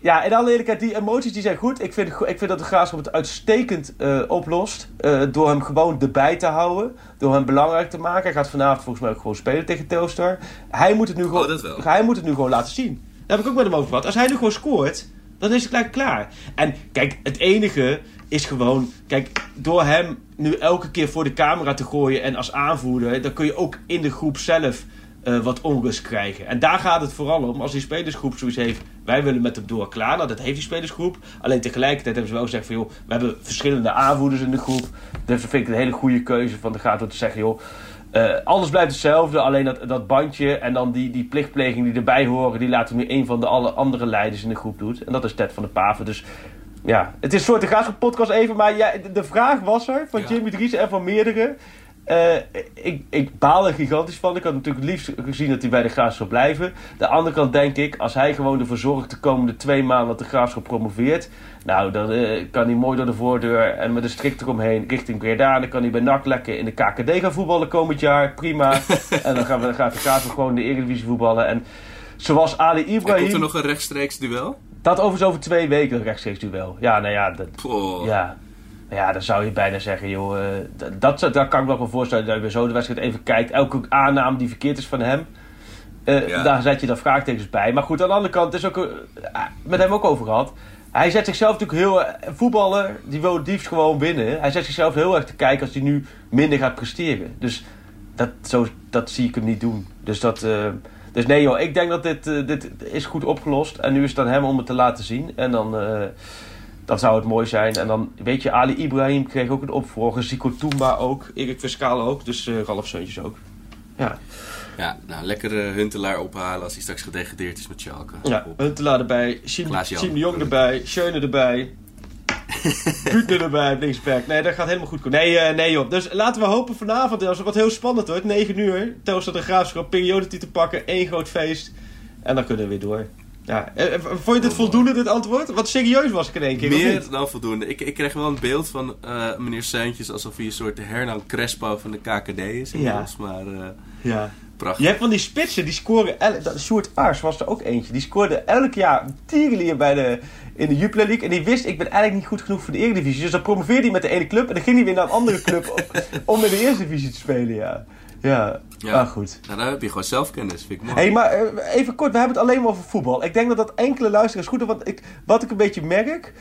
ja, in alle eerlijkheid, die emoties die zijn goed. Ik vind, ik vind dat de graafschap het uitstekend eh, oplost. eh, door hem gewoon erbij te houden. Door hem belangrijk te maken. Hij gaat vanavond volgens mij ook gewoon spelen tegen Telstar. Hij moet het nu gewoon, dat wel. Hij moet het nu gewoon laten zien. Daar heb ik ook met hem over gehad. Als hij nu gewoon scoort, dan is het gelijk klaar. En kijk, het enige is gewoon... Kijk, door hem nu elke keer voor de camera te gooien en als aanvoerder... dan kun je ook in de groep zelf eh, wat onrust krijgen. En daar gaat het vooral om. Als die spelersgroep zoiets heeft... wij willen met hem door klaar. Nou, dat heeft die spelersgroep. Alleen tegelijkertijd hebben ze wel gezegd van... joh, we hebben verschillende aanvoerders in de groep. Dus vind ik een hele goede keuze van de Gato te zeggen... joh, eh, alles blijft hetzelfde, alleen dat, dat bandje en dan die, die plichtpleging die erbij horen, die laten nu een van de alle andere leiders in de groep doet. En dat is Ted van de Paven. Dus ja, het is een soort de podcast even, maar ja, de, de vraag was er van Ja. Jimmy Dries en van meerdere. Eh, ik, ik baal er gigantisch van. Ik had natuurlijk het liefst gezien dat hij bij de graafschap blijven. De andere kant denk ik, als hij gewoon ervoor zorgt de komende twee maanden dat de graafschap promoveert. Nou, dan eh, kan hij mooi door de voordeur en met een strik eromheen richting Breda. Dan kan hij bij NAC lekker in de KKD gaan voetballen komend jaar. Prima. en dan gaan we, dan gaat de graafschap gewoon de Eredivisie voetballen. En zoals Ali En komt Ibrahim... er nog een rechtstreeks duel? Dat overigens over twee weken een rechtstreeks duel. Ja, nou ja, dat, Poh. ja. Ja, dan zou je bijna zeggen, joh, eh, dat, daar kan ik me wel voorstellen dat je weer zo de wedstrijd even kijkt. Elke aanname die verkeerd is van hem, Ja. daar zet je dan vraagtekens bij. Maar goed, aan de andere kant, is ook, eh, met hem ook over gehad. Hij zet zichzelf natuurlijk heel... Voetballer, die wil het liefst gewoon winnen. Hij zet zichzelf heel erg te kijken als hij nu minder gaat presteren. Dus dat, zo, dat zie ik hem niet doen. Dus dat... dus nee joh, ik denk dat dit, dit is goed opgelost. En nu is het aan hem om het te laten zien. En dan... dan zou het mooi zijn. En dan, weet je, Ali Ibrahim kreeg ook een opvolger. Zico Toomba ook. Erik Fiscaal ook. Dus eh Ralf Seuntjes ook. Ja, Ja, nou, lekker eh, Huntelaar ophalen als hij straks gedegradeerd is met Schalke. ja. Op. Huntelaar erbij. De Jong erbij. Schöne erbij. Buutner erbij, linksback. Nee, dat gaat helemaal goed komen. Nee, eh, nee joh. Dus laten we hopen vanavond, als het wat heel spannend wordt, 9 uur. Telstar de Graafschap, periodetitel pakken, één groot feest. En dan kunnen we weer door. Ja, eh, eh, vond je dit voldoende, dit antwoord? Wat serieus was ik in één keer, Meer dan voldoende. Ik, ik kreeg wel een beeld van eh, meneer Seuntjes alsof hij een soort Hernan Crespo van de KKD is. inmiddels, Maar eh, Ja. prachtig. Je hebt van die spitsen, die scoren... el- dat- Sjoerd Aars was er ook eentje. Die scoorde elk jaar tierenlier bij de, in de Jupiler League. En die wist, ik ben eigenlijk niet goed genoeg voor de Eredivisie. Dus dan promoveerde hij met de ene club. En dan ging hij weer naar een andere club om, om in de Eerste Divisie te spelen, ja. Ja, Ja. maar goed. Nou, dan heb je gewoon zelfkennis, vind ik mooi. Hé, hey, maar eh, even kort, we hebben het alleen maar over voetbal. Ik denk dat dat enkele luisteraars goed doen. Want ik, wat ik een beetje merk,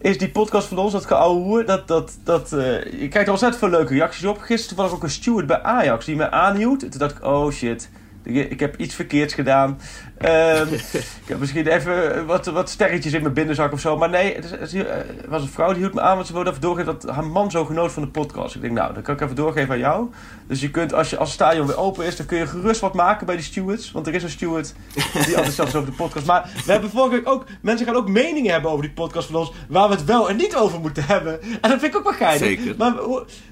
is die podcast van ons, dat geouwe dat, dat, dat, eh, je krijgt er ontzettend veel leuke reacties op. Gisteren was ook een steward bij Ajax die me aanhield. Toen dacht ik, oh shit, ik, ik heb iets verkeerds gedaan. Ehm, ik heb misschien even wat, wat sterretjes in mijn binnenzak of zo. Maar nee, het, is- het is- het was een vrouw die hield me aan, want ze wilde even doorgeven dat haar man zo genoot van de podcast. Ik denk, nou, dat kan ik even doorgeven aan jou. Dus je kunt, als, je, als het stadion weer open is, dan kun je gerust wat maken bij die stewards. Want er is een steward die enthousiast is over de podcast. Maar we hebben vorige week ook, mensen gaan ook meningen hebben over die podcast van ons, waar we het wel en niet over moeten hebben. En dat vind ik ook wel geinig. Zeker. Maar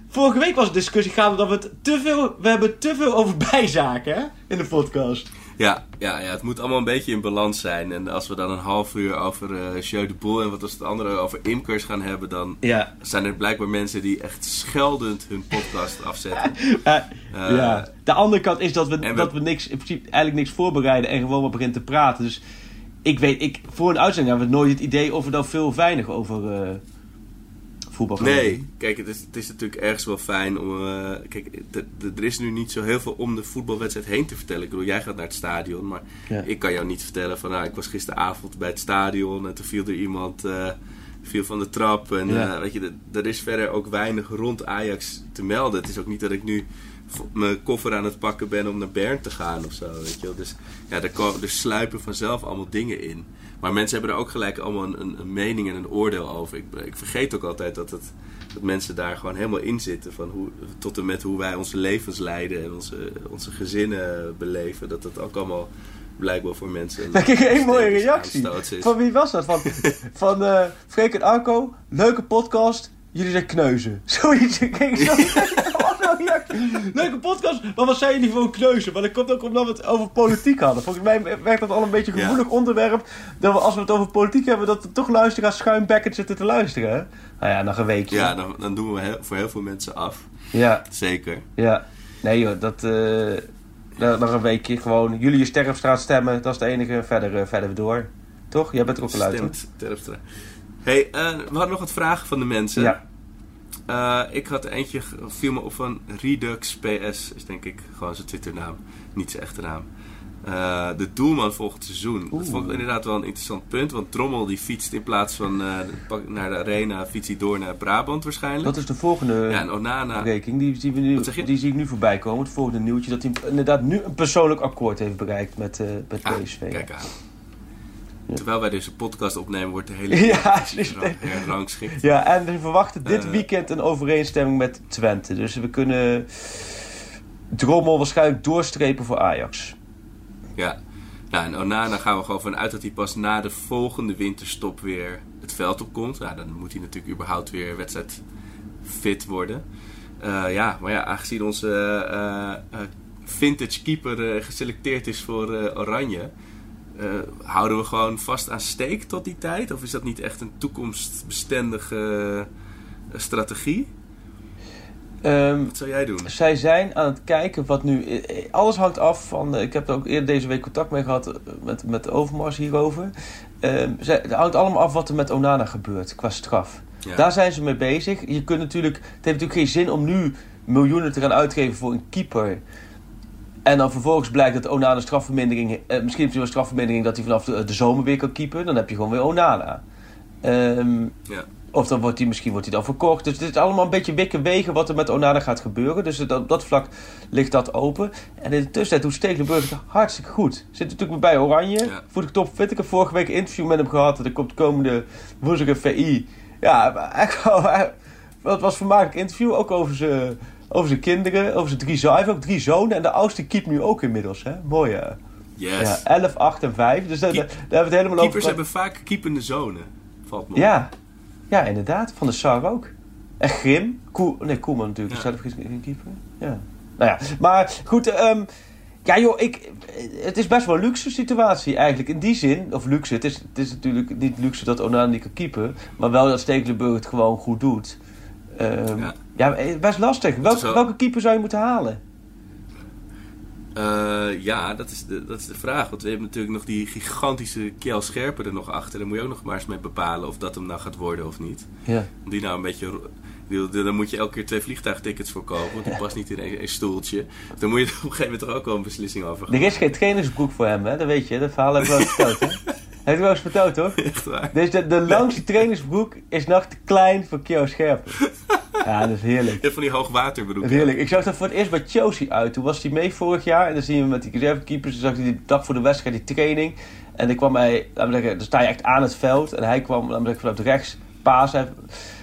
vorige week was de discussie gaande dat we het te veel, we hebben te veel over bijzaken, hè, in de podcast. Ja, ja, ja, het moet allemaal een beetje in balans zijn. En als we dan een half uur over eh Jeu de Boel en wat was het andere over imkers gaan hebben, dan Ja. zijn er blijkbaar mensen die echt scheldend hun podcast afzetten. Eh, Eh, ja. De andere kant is dat we, dat we niks, in principe eigenlijk niks voorbereiden en gewoon maar beginnen te praten. Dus ik weet, ik, voor een uitzending hebben we nooit het idee of we dan veel of weinig over voetbal gaan Nee, doen. kijk, het is, het is natuurlijk ergens wel fijn om. eh, kijk, er is nu niet zo heel veel om de voetbalwedstrijd heen te vertellen. Ik bedoel, jij gaat naar het stadion, maar Ja. ik kan jou niet vertellen van. Nou, ik was gisteravond bij het stadion en toen viel er iemand. eh, viel van de trap. En Ja. eh, weet je, er is verder ook weinig rond Ajax te melden. Het is ook niet dat ik nu mijn koffer aan het pakken ben om naar Bern te gaan of zo. Weet je wel. Dus ja, er, er sluipen vanzelf allemaal dingen in. Maar mensen hebben er ook gelijk allemaal een, een, mening en een oordeel over. Ik, ik vergeet ook altijd dat, het, dat mensen daar gewoon helemaal in zitten. Van hoe, tot en met hoe wij onze levens leiden en onze, onze gezinnen beleven. Dat dat ook allemaal blijkbaar voor mensen. Daar kreeg één mooie reactie. Van wie was dat? Van, van eh Freek en Arco. Leuke podcast. Jullie zijn kneuzen. Zoiets. Ik zo. Leuke podcast. Maar wat zijn jullie voor een kneuzen? Maar dat komt ook omdat we het over politiek hadden. Volgens mij werkt dat al een beetje een Ja. gevoelig onderwerp. Dat we als we het over politiek hebben, dat er toch luisteraars schuimbekkend zitten te luisteren. Hè? Nou ja, nog een weekje. Ja, dan, dan doen we heel- voor heel veel mensen af. ja. Zeker. ja. Nee joh, dat... eh, nog een weekje gewoon. Jullie je Sterfstraat stemmen. Dat is het enige. Verder, verder door. Toch? Jij bent er ook hoor. Stemt Terpstra. Hey, eh, we hadden nog wat vragen van de mensen. Ja. Eh, ik had eentje, viel me op van Redux PS, is denk ik gewoon zijn Twitternaam, niet zijn echte naam. Eh, de doelman volgend seizoen. Dat vond ik inderdaad wel een interessant punt, want Drommel die fietst in plaats van eh, naar de arena, fietst hij door naar Brabant waarschijnlijk. Dat is de volgende ja, en Onana, rekening. Die, we nu, je? die zie ik nu voorbij komen. Het volgende nieuwtje. Dat hij inderdaad nu een persoonlijk akkoord heeft bereikt met, met Ah, PSV. kijk aan. Terwijl wij deze podcast opnemen, wordt de hele Ja, divisie het is- her- herrangschikt. Ja, en we verwachten dit Eh. weekend een overeenstemming met Twente. Dus we kunnen Drommel waarschijnlijk doorstrepen voor Ajax. Ja. Nou, en Onana gaan we gewoon vanuit dat hij pas na de volgende winterstop weer het veld opkomt. Ja, dan moet hij natuurlijk überhaupt weer wedstrijd fit worden. Eh, ja, maar ja, aangezien onze eh, vintage keeper geselecteerd is voor Oranje... eh, houden we gewoon vast aan steek tot die tijd? Of is dat niet echt een toekomstbestendige eh, strategie? Ehm, Wat zou jij doen? zij zijn aan het kijken wat nu... Alles hangt af van... eh, Ik heb er ook eerder deze week contact mee gehad eh, met, met Overmars hierover. Ehm, zij, het hangt allemaal af wat er met Onana gebeurt qua straf. Ja. Daar zijn ze mee bezig. Je kunt natuurlijk, het heeft natuurlijk geen zin om nu miljoenen te gaan uitgeven voor een keeper. En dan vervolgens blijkt dat Onana strafvermindering... Eh, misschien heeft hij wel strafvermindering dat hij vanaf de, de zomer weer kan keeper. Dan heb je gewoon weer Onana. Ehm, Ja. of dan wordt hij, misschien wordt hij dan verkocht. Dus het is allemaal een beetje wikken wegen wat er met Onana gaat gebeuren. Dus het- op dat vlak ligt dat open. En in de tussentijd doet Stekelenburg het hartstikke goed. Zit natuurlijk bij Oranje. Ja. Voel ik top fit. Ik heb vorige week een interview met hem gehad. Er komt komende woensdag een VI. Ja, echt wel... Het was een vermakelijk interview. Ook over zijn, over zijn kinderen. Over zijn drie zonen. Hij heeft ook drie zonen. En de oudste keept nu ook inmiddels. Hè? Mooi hè? Yes. Ja, 11, 8 en 5. Dus daar, hebben we het helemaal over Keepers hebben vaak keepende zonen. Valt me. Ja. Ja, inderdaad. Van de Sar ook. En Grim. Koel, nee, Koelman natuurlijk. Ja. Zelf geen keeper. Ja. Nou ja, maar goed. ehm, ja joh, ik, het is best wel een luxe situatie eigenlijk. In die zin, of luxe, het is, het is natuurlijk niet luxe dat Onana niet kan keepen. Maar wel dat Stekelenburg het gewoon goed doet. Ehm, ja. Ja. eh, best lastig. Welke, welke keeper zou je moeten halen? Eh, ja, dat is, de, dat is de vraag. Want we hebben natuurlijk nog die gigantische Kjell Scherpen er nog achter. Daar moet je ook nog maar eens mee bepalen of dat hem nou gaat worden of niet. Ja. Om die nou een beetje... Dan moet je elke keer twee vliegtuigtickets voor kopen. Want die past niet in één één stoeltje. Dus Dan moet je er op een gegeven moment er ook wel een beslissing over gaan Er is geen trainingsbroek voor hem, hè? Dat weet je. Dat verhaal heb ik wel eens verteld, hè? Heb je wel eens verteld, toch? Echt waar. Dus de, de langste trainingsbroek is nog te klein voor Kio Scherpen. Ja, dat is heerlijk. Hebt van die hoogwaterbroek. Heerlijk. Ik zag dat voor het eerst bij Chelsea uit. Toen was hij mee vorig jaar. En dan zie je hem met die reservekeepers. Toen zag hij die dag voor de wedstrijd die training. En dan kwam hij, we zeggen, dan sta je echt aan het veld. En hij kwam, we zeggen, vanuit rechts paas.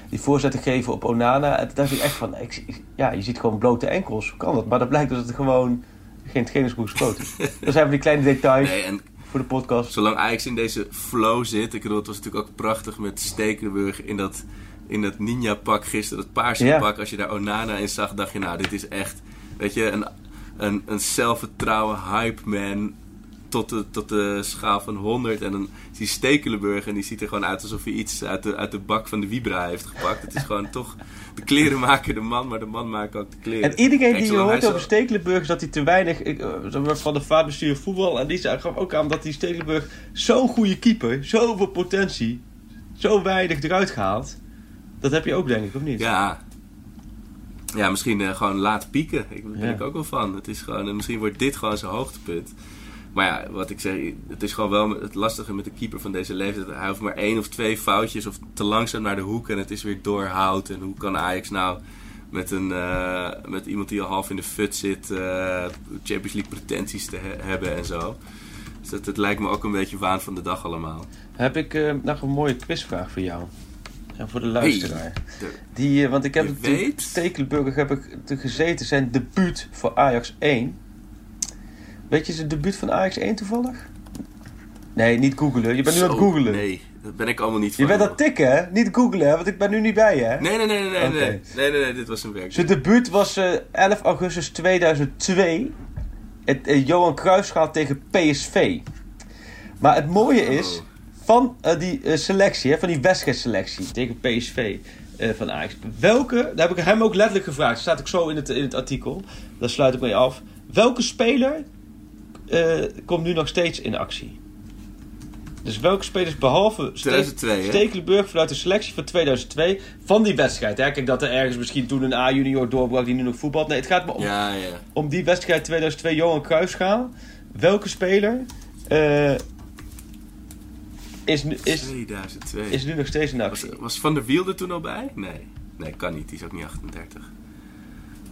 Die voorzetten geven op Onana. En toen dacht ik echt van, ik, ja, je ziet gewoon blote enkels. Hoe kan dat? Maar dat blijkt dus dat het gewoon geen trainingsbroek is. Dat zijn van die kleine details Nee, en voor de podcast. zolang Ajax in deze flow zit. Ik bedoel, het was natuurlijk ook prachtig met Stekelenburg in dat, in dat ninja-pak gisteren. Dat paarse pak. Als je daar Onana in zag, dacht je, nou, dit is echt, weet je, een, een, een zelfvertrouwen hype man. Tot de, tot de schaal van 100. En dan zie je Stekelenburg en die ziet er gewoon uit alsof hij iets uit de, uit de bak van de Vibra heeft gepakt. Het is gewoon toch, de kleren maken de man, maar de man maakt ook de kleren. En iedereen Kijk, die je hoort over zo- Stekelenburg is dat hij te weinig ik, eh, van de vaatbestuur voetbal. En die zei- gaf ook aan dat die Stekelenburg zo'n goede keeper, zoveel potentie, zo weinig eruit gehaald. Dat heb je ook denk ik, of niet? Ja. Ja, misschien eh, gewoon laat pieken. Ik, daar ben Ja. ik ook wel van. Het is gewoon, en misschien wordt dit gewoon zijn hoogtepunt. Maar ja, wat ik zeg, het is gewoon wel het lastige met de keeper van deze leeftijd. Hij hoeft maar één of twee foutjes of te langzaam naar de hoek en het is weer doorhout. En hoe kan Ajax nou met, een, eh, met iemand die al half in de fut zit, eh, Champions League pretenties te he- hebben en zo. Dus dat, het lijkt me ook een beetje waan van de dag allemaal. Heb ik eh, nog een mooie quizvraag voor jou. En voor de luisteraar. de- Die, eh, want ik heb Je natuurlijk? Stekelenburg heb ik te gezeten zijn debuut voor Ajax 1. Weet je zijn debuut van Ajax 1 toevallig? Nee, niet googelen. Je bent nu aan het googelen. Nee, dat ben ik allemaal niet Je van. bent aan het tikken, hè? Niet googelen? Want ik ben nu niet bij je, hè? Nee, nee, nee, nee, nee, nee. Nee, nee, nee, dit was een werk. Zijn debuut was eh, 11 augustus 2002. Het, eh, Johan Cruijffschaal tegen PSV. Maar het mooie is, Oh. Van eh, die eh, selectie, hè, van die wedstrijdselectie tegen PSV eh, van Ajax. Welke, daar heb ik hem ook letterlijk gevraagd. Dat staat ook zo in het, in het artikel. Daar sluit ik mee af. Welke speler komt nu nog steeds in actie? Dus welke spelers behalve Ste- 2002, hè? Stekelenburg vanuit de selectie van 2002 van die wedstrijd? Hè? Kijk dat er ergens misschien toen een A-junior doorbrak die nu nog voetbalt. Nee, het gaat me om, Ja, ja. om die wedstrijd 2002 Johan Cruijffschaal. Welke speler is, nu, is, 2002. is nu nog steeds in actie? was Van der Wiel er toen al bij? Nee. Nee, kan niet. Die is ook niet 38.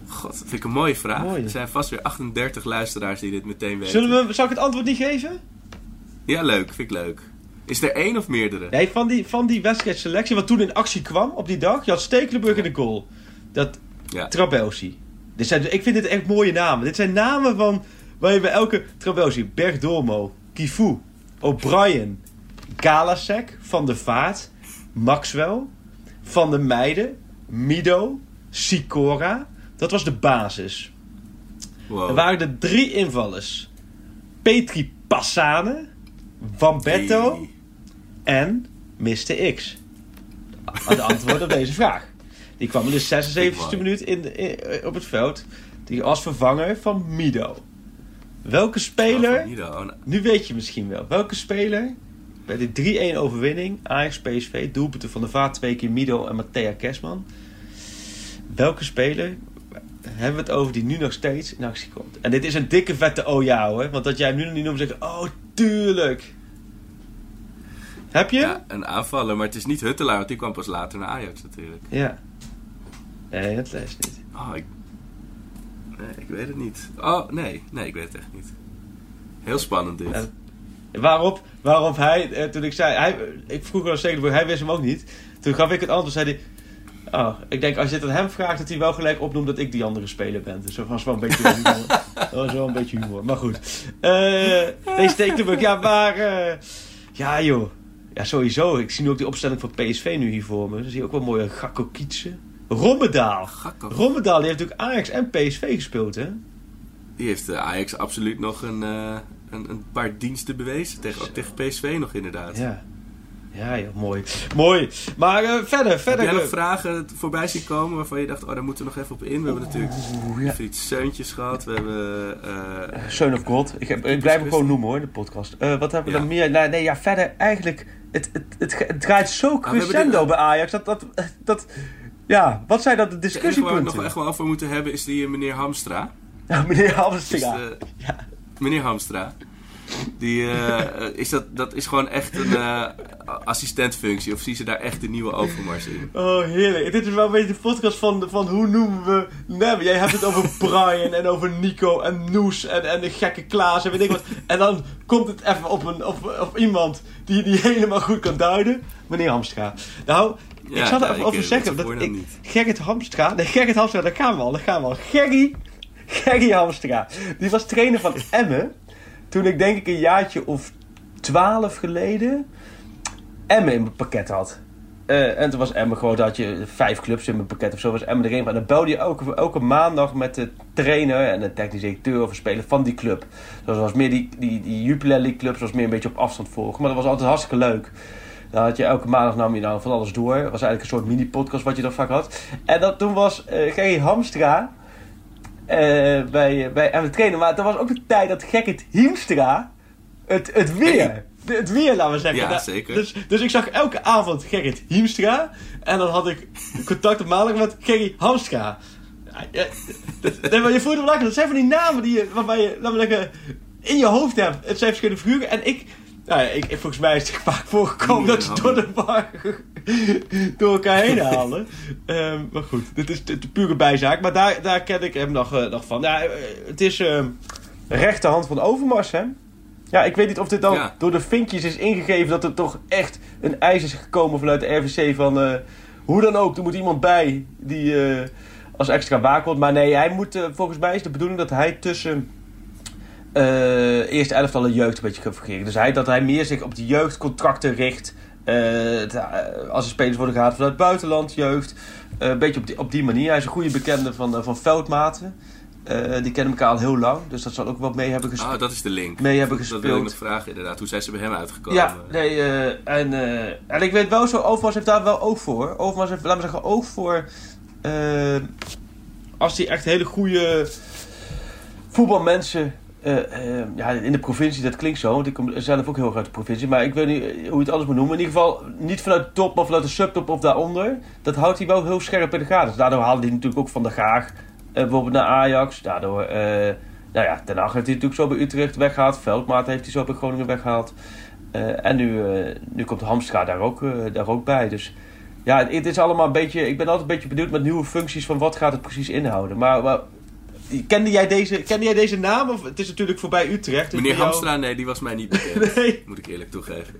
God, dat vind ik een mooie vraag. Er zijn vast weer 38 luisteraars die dit meteen weten. Zullen we, zal ik het antwoord niet geven? Ja, leuk. Vind ik leuk. Is er één of meerdere? Nee, van die, van die wedstrijdselectie wat toen in actie kwam op die dag. Je had Stekelenburg in de goal. Dat Ja. Trabelsi. Dit zijn, ik vind dit echt mooie namen. Dit zijn namen van waar je bij elke Trabelsi, Bergdolmo, Kifu, O'Brien, Galasek, Van der Vaart, Maxwell, Van der Meijden, Mido, Sicora. Dat was de basis. Wow. Er waren er drie invallers. Petri Passane, Van Betto Hey. en Mr. X. De antwoord op deze vraag. Die kwam in de 76e minuut in, de- in- op het veld. Die als vervanger van Mido. Welke speler. Oh, nou, nu weet je misschien wel, welke speler bij de 3-1 overwinning, Ajax PSV, doelpunten van de Vaart twee keer Mido en Matthea Kersman. Welke speler hebben we het over die nu nog steeds in actie komt? En dit is een dikke vette oh ja hoor, want dat jij hem nu nog niet noemt, zeg ik, oh tuurlijk. Heb je? Ja, een aanvaller. Maar het is niet Huttelaar, want die kwam pas later naar Ajax natuurlijk. Ja. Nee, dat leest niet. Oh, ik... Nee, ik weet het niet. Oh, nee. Nee, ik weet het echt niet. Heel spannend dit. Ja. Waarop, waarop hij, eh, toen ik zei, hij, ik vroeg al zeker, hij wist hem ook niet. Toen gaf ik het antwoord, zei hij, oh, ik denk als je het aan hem vraagt, dat hij wel gelijk opnoemt dat ik die andere speler ben. Dus dat was wel een beetje humor. dat was wel een beetje humor, maar goed. Eh deze Stekelenburg, ja, maar, eh, ja joh. Ja, sowieso. Ik zie nu ook die opstelling van PSV nu hier voor me. Dan zie je ook wel mooie Gakko Kietsen. Rommedaal. Gakko. Rommedaal, die heeft natuurlijk Ajax en PSV gespeeld, hè? Die heeft eh, Ajax absoluut nog een, eh, een, een paar diensten bewezen. Tegen, ook tegen PSV nog inderdaad. Ja. Ja, mooi. Mooi. Maar eh, verder, Heb verder. jij nog eh, vragen voorbij zien komen waarvan je dacht, oh daar moeten we nog even op in? We hebben natuurlijk ja. iets Seuntjes gehad. We hebben... eh, Son of God. Ik, heb, ik blijf hem gewoon noemen hoor, de podcast. Eh, wat hebben we Ja. dan meer? Nou, nee, ja, verder eigenlijk... Het, het, het, het draait zo hebben crescendo bij Ajax. Dat, dat, dat, ja, wat zijn dat de enige waar we het discussiepunten? nog echt wel over moeten hebben is die eh, meneer Hamstra. Ja, meneer Dus, Hamstinga. eh, Ja. Meneer Hamstra. Die, eh, is dat, dat is gewoon echt een eh, assistentfunctie. Of zie ze daar echt de nieuwe Overmars in? Oh, heerlijk. Dit is wel een beetje de podcast van, van hoe noemen we... Nee, jij hebt het over Brian en over Nico en Noes en, en de gekke Klaas en weet ik wat. En dan komt het even op, een, op, op iemand die, die helemaal goed kan duiden. Meneer Hamstra. Nou, ik zal er even over eh, zeggen. Dat ik. Gerrit Hamstra... Nee, Gerrit Hamstra, daar gaan we al. Daar gaan we al. Gerry... Gerry Hamstra. Die was trainer van Emmen. Toen ik denk ik een jaartje of twaalf geleden... Emmen in mijn pakket had. Eh, en toen was Emmen gewoon, dat had je vijf clubs in mijn pakket of zo, was Emmen erin. En dan belde je elke, elke maandag met de trainer en de technische directeur of een speler van die club. Dus dat was meer die, die, die Jupiler League clubs, was meer een beetje op afstand volgen. Maar dat was altijd hartstikke leuk. Dan had je elke maandag nam je nou van alles door. Het was eigenlijk een soort mini-podcast wat je dan vaak had. En dat, toen was eh Gerry Hamstra eh, bij, bij Emmen trainer. Maar dat was ook de tijd dat Gerrit Hiemstra het, het weer... Hey. de- Het weer, laten we zeggen. Ja, zeker. Dus, dus ik zag elke avond Gerrit Hiemstra. En dan had ik contact op maandag met Gerry Hamstra. Ja, dat- maar je voelt hem lekker. Dat zijn van die namen die je, waarbij je, laten we zeggen, in je hoofd hebt. Het zijn verschillende figuren. En ik, ja, ik, volgens mij is het vaak voorgekomen dat ze door de bar door elkaar heen halen. Ehm, maar goed, dit is de, de pure bijzaak. Maar daar, daar ken ik hem nog, eh, nog van. Ja, eh, het is ehm rechterhand van Overmars, hè? Ja, ik weet niet of dit dan Ja. door de vinkjes is ingegeven dat er toch echt een eis is gekomen vanuit de RVC van eh, hoe dan ook, er moet iemand bij die als extra waakwoord. Maar nee, hij moet, volgens mij is de bedoeling dat hij tussen eerste elftal en jeugd een beetje fungeren. Dus hij, dat hij meer zich op de jeugdcontracten richt. eh, als er spelers worden gehaald vanuit het buitenland, jeugd. een beetje op die, op die manier. Hij is een goede bekende van, van Veldmaten. Die kennen elkaar al heel lang, dus dat zal ook wel mee hebben gespeeld. Ah, dat is de link. mee hebben Dat wil ik gespeeld. nog vragen inderdaad. Hoe zijn ze bij hem uitgekomen? Ja, nee, en, en ik weet wel zo, Overmars heeft daar wel oog voor. Overmars heeft, laten we zeggen, oog voor... als hij echt hele goede voetbalmensen... eh, eh, ja, in de provincie, dat klinkt zo, want ik kom zelf ook heel erg uit de provincie. Maar ik weet niet eh, hoe je het anders moet noemen. In ieder geval niet vanuit de top, maar vanuit de subtop of daaronder. Dat houdt hij wel heel scherp in de gaten. Dus daardoor haalde hij natuurlijk ook van de Graag eh, bijvoorbeeld naar Ajax. Daardoor, nou ja, Den Haag heeft hij natuurlijk zo bij Utrecht weggehaald. Veldmaat heeft hij zo bij Groningen weggehaald. Eh, en nu, nu komt Hamstra daar ook, daar ook bij. Dus ja, het is allemaal een beetje... Ik ben altijd een beetje benieuwd met nieuwe functies van wat gaat het precies inhouden. Maar, maar kende, jij deze, kende jij deze naam? Of, het is natuurlijk voorbij Utrecht. dus Meneer jou- Hamstra, nee, die was mij niet bekend. Nee. Moet ik eerlijk toegeven.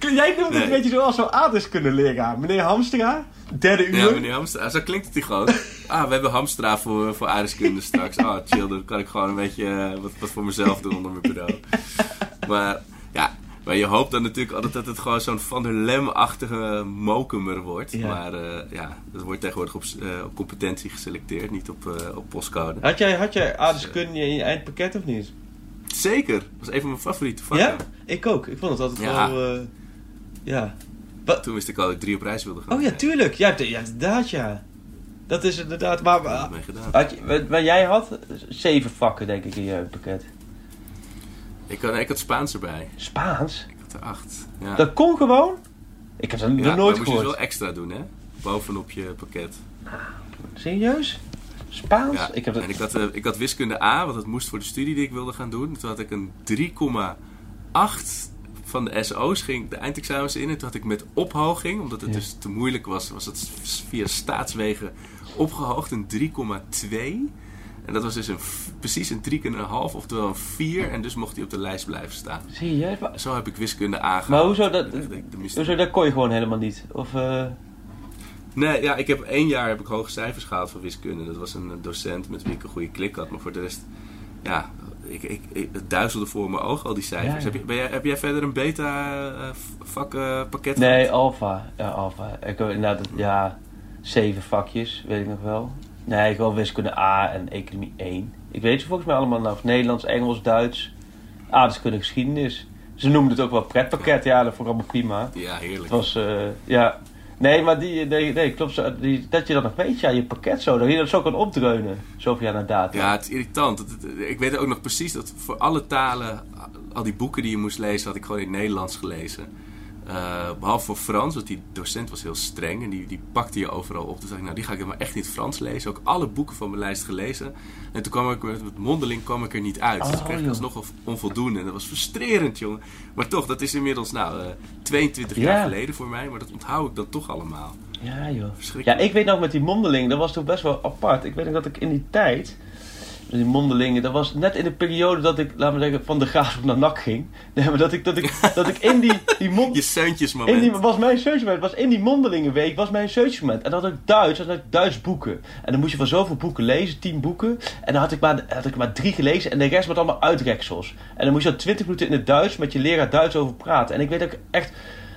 Jij noemt het een beetje zoals zo'n leraar. Meneer Hamstra, derde uur. Ja, meneer Hamstra. Zo klinkt het hier gewoon. Ah, we hebben Hamstra voor, voor aardrijkskunde straks. Ah, chill, dan kan ik gewoon een beetje eh, wat, wat voor mezelf doen onder mijn bureau. Maar maar je hoopt dan natuurlijk altijd dat het gewoon zo'n Van der Lem-achtige mokumer wordt. Ja. Maar eh, ja, dat wordt tegenwoordig op, eh, op competentie geselecteerd, niet op, eh, op postcode. Had jij, had jij aardrijkskunde in je eindpakket of niet? Zeker, dat was een van mijn favoriete vakken. Ja? Ik ook. Ik vond het altijd Ja. wel... ja. Toen wist ik al dat ik drie op reis wilde gaan. Oh ja, tuurlijk. Ja, inderdaad ja. Dat is inderdaad... Maar, maar, had je, maar jij had zeven vakken denk ik in je pakket. Ik had, ik had Spaans erbij. Spaans? Ik had er acht. Ja. Dat kon gewoon? Ik heb dat ja, nooit maar moest je gehoord. wel extra doen, hè? Bovenop je pakket. Serieus? Spaans? Ja, Ik heb dat... En ik had, eh, ik had wiskunde A, want dat moest voor de studie die ik wilde gaan doen. Toen had ik een 3,8 van de SO's, ging de eindexamens in. En toen had ik met ophoging, omdat het Ja. dus te moeilijk was, was het via staatswegen opgehoogd, een 3,2. En dat was dus een, precies een 3,5, oftewel een 4. En dus mocht hij op de lijst blijven staan. Serieus? Maar, Zo heb ik wiskunde A gehaald. maar hoezo dat... De Hoezo, dat kon je gewoon helemaal niet? Of... eh, Nee, ja, ik heb één jaar heb ik hoge cijfers gehaald voor wiskunde. Dat was een docent met wie ik een goede klik had. Maar voor de rest ja, ik, ik, ik, het duizelde voor mijn ogen, al die cijfers. Ja. Heb, je, jij, heb jij verder een beta-vakpakket? Nee, Alpha. Ja, Alpha. Ik heb inderdaad, ja, zeven vakjes, weet ik nog wel. Nee, gewoon wiskunde A en economie 1. Ik weet ze volgens mij allemaal nog. Nederlands, Engels, Duits. Aardrijkskunde, geschiedenis. Ze noemden het ook wel pretpakket. Ja, dat vond ik allemaal prima. Ja, heerlijk. Het was, eh, ja... Nee, maar die, nee, nee klopt. Die, dat je dat nog weet, ja, je pakket zo. Dat je dat zo kan opdreunen. Zoveel jaar na data. Ja, het is irritant. Ik weet ook nog precies dat voor alle talen, al die boeken die je moest lezen, had ik gewoon in het Nederlands gelezen. Eh, behalve voor Frans, want die docent was heel streng en die, die pakte je overal op. Toen dacht ik, nou die ga ik maar echt niet Frans lezen. Ook alle boeken van mijn lijst gelezen. En toen kwam ik met mondeling kwam ik er niet uit. dus Oh, toen kreeg ik alsnog onv- onvoldoende. En dat was frustrerend, jongen. Maar toch, dat is inmiddels nou eh, 22 Ja. jaar geleden voor mij. Maar dat onthoud ik dan toch allemaal. Ja, joh. Ja, ik weet nog met die mondeling, dat was toch best wel apart. Ik weet nog dat ik in die tijd, die mondelingen, dat was net in de periode dat ik, laten we zeggen, van de Graafschap naar NAC ging. Nee, maar dat ik, dat ik, dat ik in die, die mond... Je seuntjes In die, was mijn searchmoment, was in die mondelingenweek, was mijn searchmoment. En dan had ik Duits, had ik Duits boeken. En dan moest je van zoveel boeken lezen, tien boeken. En dan had ik maar, had ik maar drie gelezen en de rest met allemaal uitreksels. En dan moest je dan twintig minuten in het Duits met je leraar Duits over praten. En ik weet dat ik echt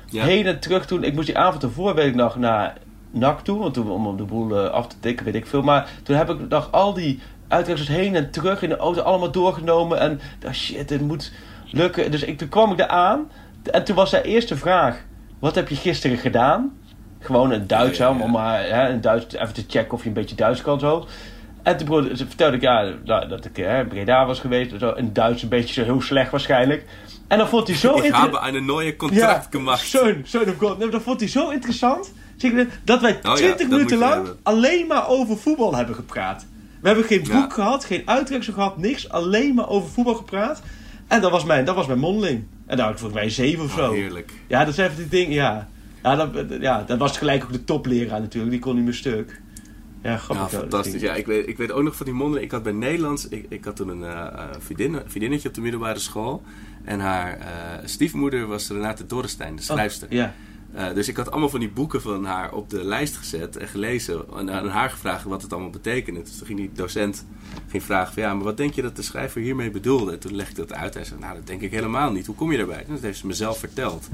Ja. heen en terug toen, ik moest die avond ervoor, weet ik nog, naar NAC toe. Want toen, om de boel eh, af te tikken, weet ik veel. Maar toen heb ik nog al die uitreksels heen en terug in de auto allemaal doorgenomen. En dacht, shit, dit moet lukken. Dus ik, toen kwam ik daar aan. En toen was zijn eerste vraag: Wat heb je gisteren gedaan? Gewoon een Duits, Ja, ja, hè, ja. om maar hè, een Duits even te checken of je een beetje Duits kan zo. En toen vertelde ik ja, nou, dat ik hè, Breda was geweest. Zo, in Duits een beetje zo heel slecht waarschijnlijk. En dan vond hij zo Ik inter- habe een neue Contract gemacht. Zo'n, zo'n of God. Nee, dat vond hij zo interessant. Ik, Dat wij Oh ja, 20 dat minuten lang alleen maar over voetbal hebben gepraat. We hebben geen Ja. boek gehad, geen uittreksel gehad, niks. Alleen maar over voetbal gepraat. En dat was mijn, dat was mijn mondeling. En daar had ik volgens mij zeven of Oh, zo. heerlijk. Ja, dat zijn even die dingen, ja. Ja dat, ja, dat was gelijk ook de topleraar natuurlijk. Die kon niet meer stuk. Ja, Ja, grappig. fantastisch. ding. Ja, ik weet, ik weet ook nog van die mondeling. Ik had bij Nederlands, ik, ik had toen een eh, eh, vriendin, vriendinnetje op de middelbare school. En haar eh, stiefmoeder was Renate Dorrestein, de schrijfster. Oh, Ja. Eh, dus ik had allemaal van die boeken van haar op de lijst gezet en gelezen. En aan haar gevraagd wat het allemaal betekende. Dus toen ging die docent ging vragen van ja, maar wat denk je dat de schrijver hiermee bedoelde? En toen legde ik dat uit. Hij zei, nou dat denk ik helemaal niet. Hoe kom je daarbij? En dat heeft ze mezelf verteld.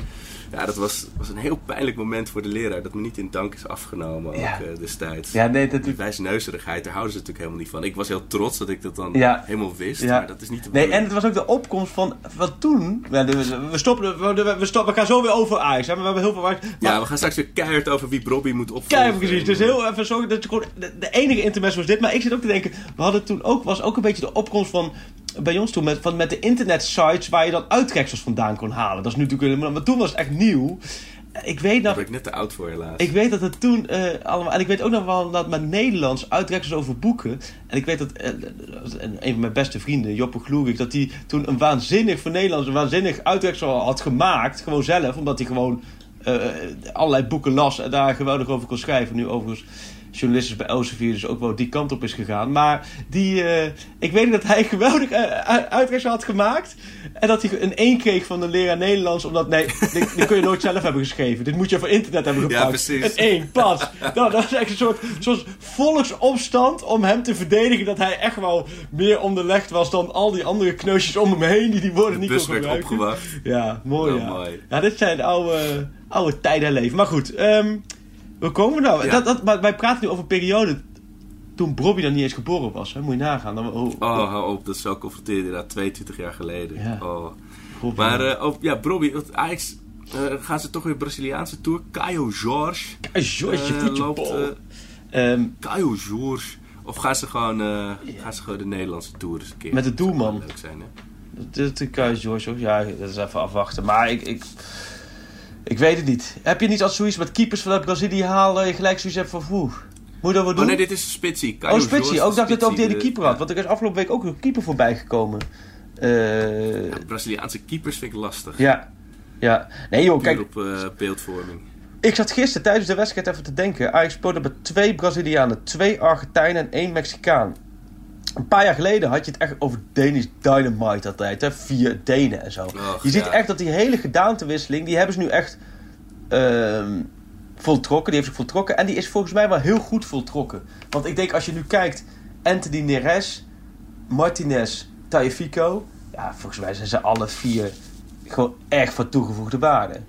Ja, dat was, was een heel pijnlijk moment voor de leraar. Dat me niet in dank is afgenomen ook eh, destijds. Ja, nee, dat... Die wijsneuzerigheid, daar houden ze natuurlijk helemaal niet van. Ik was heel trots dat ik dat dan Ja. helemaal wist, Ja. maar dat is niet de Nee, en het was ook de opkomst van... Wat toen... We, we stoppen... We, we, stoppen, we gaan zo weer over Ajax. hè, maar We hebben heel veel... Maar, Ja, we gaan straks weer keihard over wie Bobby moet opvolgen. Kijk, precies. Dus heel even zorgen dat je gewoon... De, de enige intermezzo was dit. Maar ik zit ook te denken... We hadden toen ook... Was ook een beetje de opkomst van... Bij ons toen met, van, met de internetsites waar je dan uittreksels vandaan kon halen. Dat is nu natuurlijk. Maar toen was het echt nieuw. Ik weet Daar nog... ben ik net te oud voor, helaas. Ik weet dat het toen eh, allemaal. En ik weet ook nog wel dat met Nederlands uitreksels over boeken. En ik weet dat eh, een van mijn beste vrienden, Joppe Gloerig, dat hij toen een waanzinnig voor Nederlands, een waanzinnig uitreksel had gemaakt. Gewoon zelf, omdat hij gewoon eh, allerlei boeken las en daar geweldig over kon schrijven. Nu overigens journalist is bij Elsevier, dus ook wel die kant op is gegaan. Maar die, eh, ik weet dat hij geweldig uh, uitreksel had gemaakt. En dat hij een 1 kreeg van de leraar Nederlands. Omdat, nee, dit, dit kun je nooit zelf hebben geschreven. Dit moet je voor internet hebben gepakt. Ja, precies. Een 1, pas. Nou, dat was echt een soort, soort volksopstand om hem te verdedigen. Dat hij echt wel meer onderlegd was dan al die andere kneusjes om hem heen. Die die woorden de niet kon werd gebruiken. opgewacht. Ja, mooi ja. mooi. Ja, dit zijn oude, oude tijden leven. Maar goed, ehm waar komen we nou? Ja. Dat, dat, maar wij praten nu over een periode toen Bobby dan niet eens geboren was. Hè? Moet je nagaan. Dan, oh, Oh, hou op, dat is zo confronterend inderdaad, 22 jaar geleden. Ja. Oh. Maar eh, oh, ja, Bobby, Ajax, eh, gaan ze toch weer Braziliaanse tour? Caio Jorge Eh, George, eh, voetje loopt... eh, Ehm, Caio Jorge. Of gaan ze gewoon, eh, gaan ze gewoon de Nederlandse tour eens een keer? Met de Dat zou doelman. wel Leuk zijn, hè? Dat dat kan George ook. Ja, dat is even afwachten. Maar ik, ik, ik weet het niet. Heb je niet als zoiets met keepers vanuit Brazilië halen... je gelijk zoiets hebt van... Oeh, moet je dat wel doen? Oh nee, dit is Spitsie. Caio oh, Spitsie. Ook dacht dat het ook die Spitsie, ene keeper had. Want er is afgelopen week ook een keeper voorbij gekomen. Eh, Ja, Braziliaanse keepers vind ik lastig. ja. Ja. Nee joh, kijk. op eh, beeldvorming. Ik zat gisteren tijdens de wedstrijd even te denken. Ajax speelde met twee Brazilianen, twee Argentijnen en één Mexicaan. Een paar jaar geleden had je het echt over Danish Dynamite altijd. Hè? Vier Denen en zo. Och, je ziet ja. echt dat die hele gedaantewisseling, die hebben ze nu echt ehm, voltrokken. Die heeft zich voltrokken. En die is volgens mij wel heel goed voltrokken. Want ik denk als je nu kijkt, Anthony Neres, Martinez Tagliafico. Ja, volgens mij zijn ze alle vier gewoon echt van toegevoegde waarde.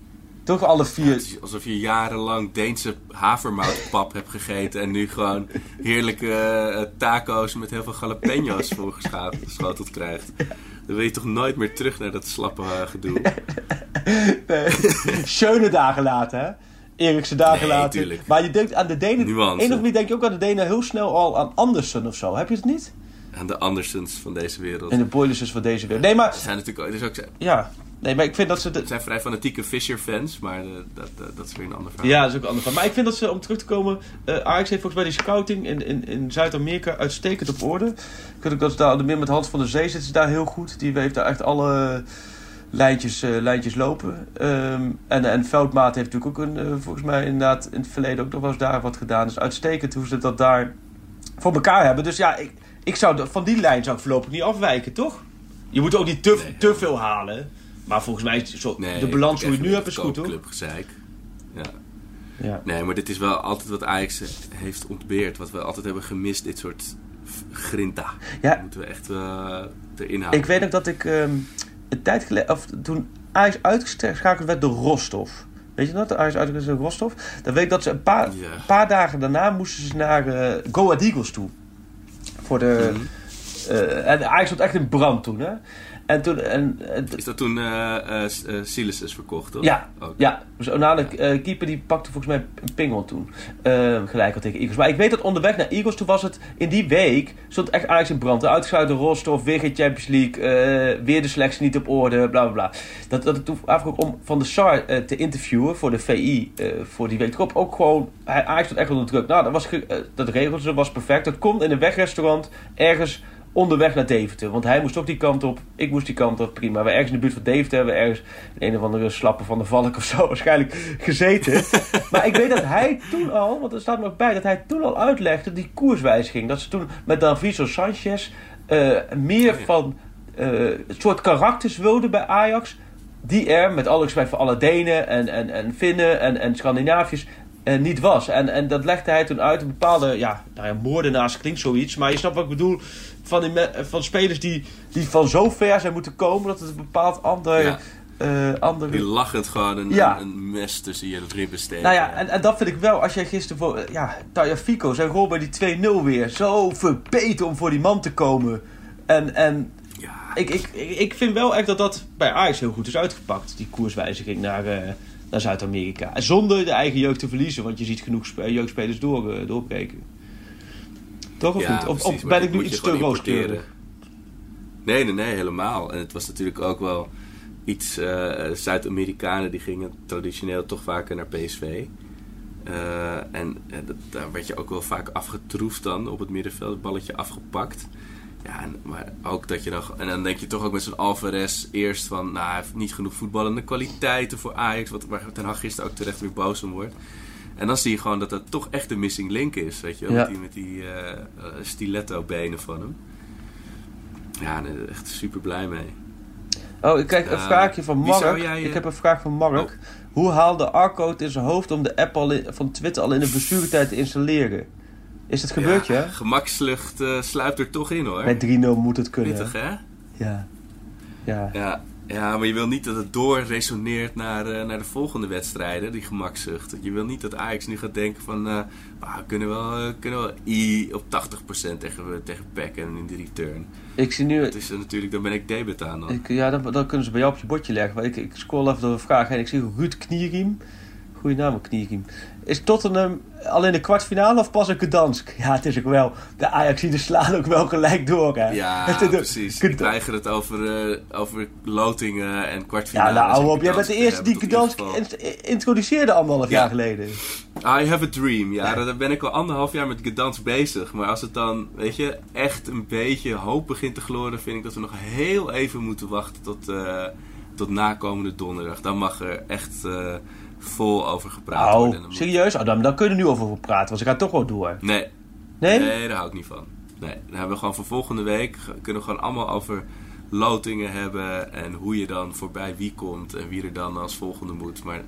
Toch alle Ja, vier. het is alsof je jarenlang Deense havermoutpap hebt gegeten en nu gewoon heerlijke eh, taco's met heel veel jalapenos voorgeschoteld krijgt. Dan wil je toch nooit meer terug naar dat slappe eh, gedoe. schöne dagen later, hè? Erikse dagen Nee, later. tuurlijk. Maar je denkt aan de Denen. Nuance. Eén of andere denk je ook aan de Denen heel snel al aan Andersen of zo. Heb je het niet? Aan de Andersens van deze wereld. En de Boilers van deze wereld. Nee, maar. Er zijn natuurlijk ook, is ook, Ja. Nee, maar ik vind dat ze. De, zijn vrij fanatieke Fisher-fans, maar eh, dat, dat, dat is weer een ander verhaal. Ja, dat is ook een ander van. Maar ik vind dat ze, om terug te komen... eh Ajax heeft volgens mij die scouting in, in, in Zuid-Amerika uitstekend op orde. Ik weet ook dat ze daar meer met Hans van der Zee zitten ze daar heel goed. Die heeft daar echt alle lijntjes, eh, lijntjes lopen. Ehm, en, en Veldmaat heeft natuurlijk ook een, volgens mij inderdaad in het verleden ook nog wel eens daar wat gedaan. Dus uitstekend hoe ze dat daar voor elkaar hebben. Dus ja, ik, ik zou de- van die lijn zou ik voorlopig niet afwijken, toch? Je moet ook niet te, Nee. te veel halen. Maar volgens mij is zo, Nee, de balans hoe je het nu hebt is goed, hoor. Ja. Ja. Nee, maar dit is wel altijd wat Ajax heeft ontbeerd. Wat we altijd hebben gemist, dit soort grinta. Ja. Dat moeten we echt eh, erin houden. Ik weet ook dat ik ehm, een tijd geleden, of toen Ajax uitgeschakeld werd door Rostov. Weet je dat? Ajax uitgeschakeld werd door Rostov. Dan weet ik dat ze een paar, Ja. paar dagen daarna moesten ze naar eh Go Ahead Eagles toe. Voor de, Mhm. eh, en Ajax stond echt in brand toen, hè? En toen, en, en- Is dat toen eh, Silas is verkocht, toch? ja, ja. Dus Onana, eh, keeper, die pakte volgens mij een pingel toen. Eh, gelijk al tegen Eagles. Maar ik weet dat onderweg naar Eagles, toen was het in die week, stond echt Ajax in brand. Uitgesluit door Rostov, weer geen Champions League, weer de selectie niet op orde, bla bla bla. Dat, dat ik toen om Van de Sar te interviewen voor de VI voor die week erop. Ook gewoon, hij, Ajax stond echt onder druk. Nou, dat, was dat regelde ze, was perfect. Dat kon in een wegrestaurant ergens onderweg naar Deventer. Want hij moest ook die kant op, ik moest die kant op, prima. We ergens in de buurt van Deventer hebben we ergens in een of andere slappen van de valk of zo waarschijnlijk gezeten. maar ik weet dat hij toen al, want er staat nog bij, dat hij toen al uitlegde die koerswijziging. Dat ze toen met Daviso Sanchez eh, meer Oh ja. van eh, het soort karakters wilden bij Ajax. Die er, met alle respect voor alle Denen en, en, en Finnen en, en Scandinaviërs, eh, niet was. En, en dat legde hij toen uit. Een bepaalde, ja, nou ja, moordenaars klinkt zoiets. Maar je snapt wat ik bedoel. Van, die van spelers die, die van zo ver zijn moeten komen dat het een bepaald ander, Ja. eh, andere Die lachend gewoon een, Ja. een, een mes tussen je ribben steken. nou ja, en, en dat vind ik wel. Als jij gisteren voor... Ja, Taya Fico zijn goal bij die 2-0 weer. Zo verbeten om voor die man te komen. En, en Ja, ik, ik, ik vind wel echt dat dat bij Ajax heel goed is uitgepakt. Die koerswijziging naar, eh, naar Zuid-Amerika. Zonder de eigen jeugd te verliezen. Want je ziet genoeg spe- jeugdspelers door, eh, doorbreken. Toch of ja, niet? Of, precies, of maar ben ik nu iets te rooskleurig? Nee, nee, nee, helemaal. En het was natuurlijk ook wel iets... eh, Zuid-Amerikanen die gingen traditioneel toch vaker naar PSV. Eh, en eh, dat, daar werd je ook wel vaak afgetroefd dan op het middenveld. Het balletje afgepakt. Ja, en, maar ook dat je dan... En dan denk je toch ook met zo'n Alvarez eerst van... Nou, hij heeft niet genoeg voetballende kwaliteiten voor Ajax. Wat, waar Ten Hag gisteren ook terecht weer boos om wordt. En dan zie je gewoon dat dat toch echt de missing link is. Weet je wel? Ja. Met die, met die eh, eh, stiletto-benen van hem. Ja, nee, echt super blij mee. Oh, ik krijg een Eh, vraagje van Mark. jij, Ik heb een vraag van Mark. Hoe haalde Arco het in zijn hoofd om de app al in- van Twitter al in de blessuretijd te installeren? Is het gebeurd, ja? Gemakslucht eh, sluipt er toch in hoor. Bij 3-0 moet het kunnen. Pittig hè? Ja. Ja. Ja, ja, maar je wil niet dat het doorresoneert naar, eh, naar de volgende wedstrijden, die gemakzucht. Je wil niet dat Ajax nu gaat denken van, eh, ah, we kunnen wel, eh, kunnen wel I op 80% tegen, tegen PEC en in de return. Ik zie nu... Dat is eh, natuurlijk, dan ben ik debet aan dan. Ik, ja, dan, dan kunnen ze bij jou op je bordje leggen. Maar Ik, ik scroll even door de vraag heen. Ik zie Ruud Knieriem. Goeie naam, Knieriem. Is Tottenham al in de kwartfinale of pas een Gdansk? Ja, het is ook wel. De Ajaxiden slaan ook wel gelijk door, hè? Ja, precies. Ik weiger het over, eh, over lotingen en kwartfinales. Ja, nou, hou en op. Jij bent de eerste te die Gdansk introduceerde anderhalf Ja. jaar geleden. I have a dream. Ja, daar ben ik al anderhalf jaar met Gdansk bezig. Maar als het dan, weet je, echt een beetje hoop begint te gloren, vind ik dat we nog heel even moeten wachten tot, eh, tot nakomende donderdag. Dan mag er echt eh, vol over gepraat worden. Oh, moet- serieus? Oh, dan, dan kunnen we nu over praten, want ze gaan toch wel door. Nee, Nee? nee, daar hou ik niet van. Nee, dan hebben we gewoon voor volgende week, kunnen we gewoon allemaal over lotingen hebben en hoe je dan voorbij wie komt en wie er dan als volgende moet. Maar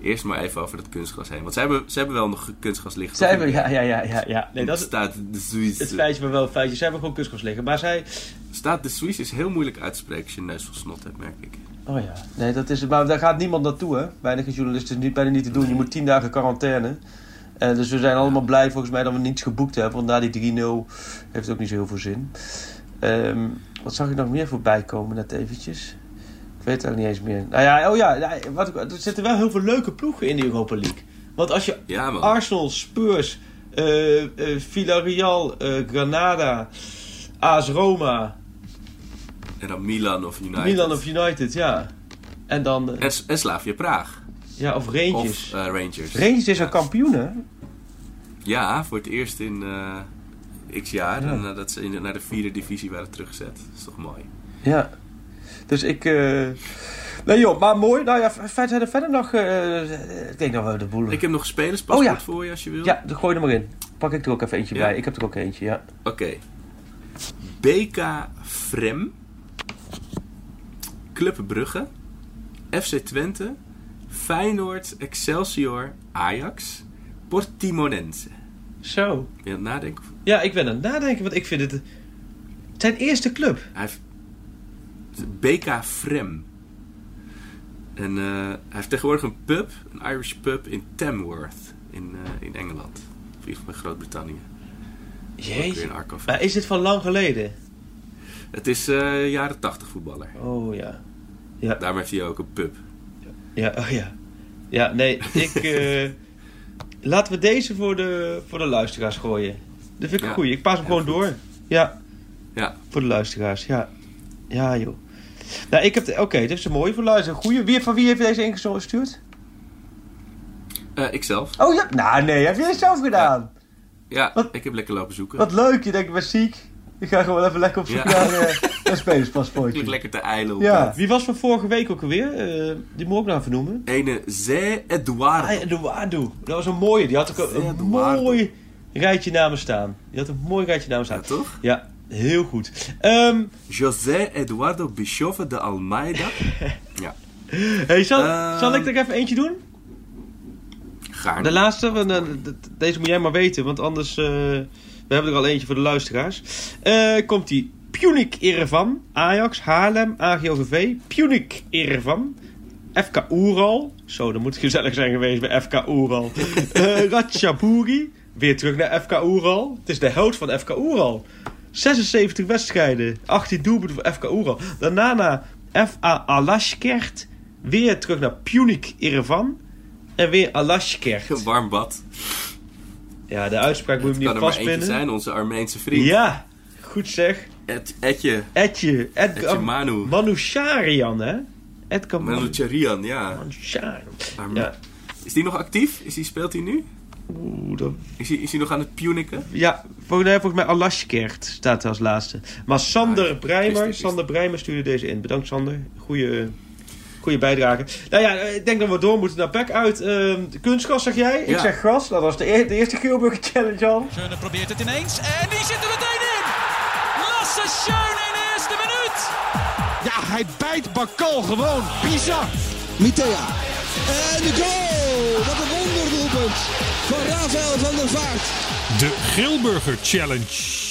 eerst maar even over dat kunstgras heen. Want ze hebben, ze hebben wel nog kunstgras liggen. Toch? hebben, ja, ja, ja, ja, ja. Nee, dat staat de Suisse. het feitje, maar wel een feitje. Ze hebben gewoon kunstgras liggen. Maar zij... Staat de Suisse is heel moeilijk uit te spreken als je een neus vol snot hebt, merk ik. Oh ja. Nee, dat is... Maar daar gaat niemand naartoe, hè. Weinige journalisten is niet, bijna niet te doen. Je moet tien dagen quarantaine. En dus we zijn allemaal blij volgens mij dat we niets geboekt hebben. Want na die 3-0 heeft het ook niet zo heel veel zin. Ehm, wat zag ik nog meer voorbij komen net eventjes? Ik weet het eigenlijk niet eens meer. Nou ja, oh ja, wat, er zitten wel heel veel leuke ploegen in de Europa League. Want als je Ja. Arsenal, Spurs, eh, eh, Villarreal, eh, Granada, AS Roma, En dan Milan of United. Milan of United, ja. En dan, eh, En, en Slavia Praag. ja, of Rangers. Of eh, Rangers. Rangers is al kampioen, hè? Ja, voor het eerst in eh, x jaar. Ja. En nadat ze in naar de vierde divisie waren teruggezet. Dat is toch mooi. Ja. Dus ik... Nee joh, maar mooi. Nou ja, verder zijn er verder nog... ik denk dat we de boel... Ik heb nog een spelerspaspoort Oh ja. voor je als je wil. Ja, dan gooi er maar in. Pak ik er ook even eentje bij. Ik heb er ook eentje, ja. Oké. BK Frem. Club Brugge. FC Twente. Feyenoord, Excelsior, Ajax. Portimonense. Zo. Ben je aan het nadenken? Ja, ik ben aan het nadenken, want ik vind het... Zijn eerste club. Hij heeft BK Frem. En eh, hij heeft tegenwoordig een pub, een Irish pub in Tamworth in, eh, in Engeland. Of in ieder geval in Groot-Brittannië. Jeetje. Maar is dit van lang geleden? Het is eh, jaren 80 voetballer. Oh ja. Ja, Daarom heeft hij ook een pub. ja, oh ja. Ja, nee, ik... eh, laten we deze voor de, voor de luisteraars gooien. Dat vind ik een goeie. Ik pas hem gewoon goed. door. Ja, Ja, voor de luisteraars. Ja. Ja, joh. Nou, ik heb... Oké, dit is een mooie voor luisteren. Goeie. Wie, van wie heeft deze ingestuurd? Eh, ikzelf. Oh ja. Nou, nee. Heb jij het zelf gedaan? Ja, Wat? ik heb lekker lopen zoeken. Wat leuk. Je denkt, ik ben ziek. Ik ga gewoon even lekker op zoek Ja. naar eh, een Ik spelerspaspoortje. lig lekker te eilen Ja. Wie was van vorige week ook alweer? Eh, die moet ik ook nog even noemen. Ene Zé Eduardo. Ah, Eduardo. Dat was een mooie. Die had ook een, een Eduardo. mooi rijtje namen staan. Die had een mooi rijtje namen Ja, staan. toch? Ja, heel goed. Ehm, José Eduardo Bischoff de Almeida. ja, hey, zal, Ehm. zal ik er even eentje doen? gaarne. De laatste, want, eh, deze moet jij maar weten, want anders... eh, we hebben er al eentje voor de luisteraars. Eh, komt die Punic Erevan, Ajax, Haarlem, AGOVV, Punic Erevan, FK Oeral. Zo, dat moet gezellig zijn geweest bij FK Oeral. Eh Ratchaburi, weer terug naar FK Oeral. Het is de held van FK Oeral. 76 wedstrijden, 18 doelpunten voor FK Oeral. Daarna naar FA Alashkert, weer terug naar Punic Erevan. En weer Alashkert. Warm bad. Ja, de uitspraak moet Het je kan niet er maar eentje vastpinnen. zijn, onze Armeense vriend. Ja, goed zeg. Et, Etje. Etje. Etje Manu. Manusharian, hè? Edgar Manucharian, ja. Ja. Is die nog actief? Is die, speelt hij nu? Oeh, dat... Is hij, is hij nog aan het puniken? Ja, volgens mij, volgens mij Alashkert staat er als laatste. Maar Sander Ah, ja. Breimer, Sander Breimer stuurde deze in. Bedankt Sander. Goeie, goeie bijdrage. Nou ja, ik denk dat we door moeten naar Peck uit. Ehm kunstgas zeg jij? Ik zeg gras. Dat was de, de eerste Geelburger Challenge al. Schöne probeert het ineens en die zit er meteen in. Ja, hij bijt Bakal gewoon. Bizar. Mitea. En de goal! Wat een wonderdoelpunt van Rafael van der Vaart. De Grillburger Challenge.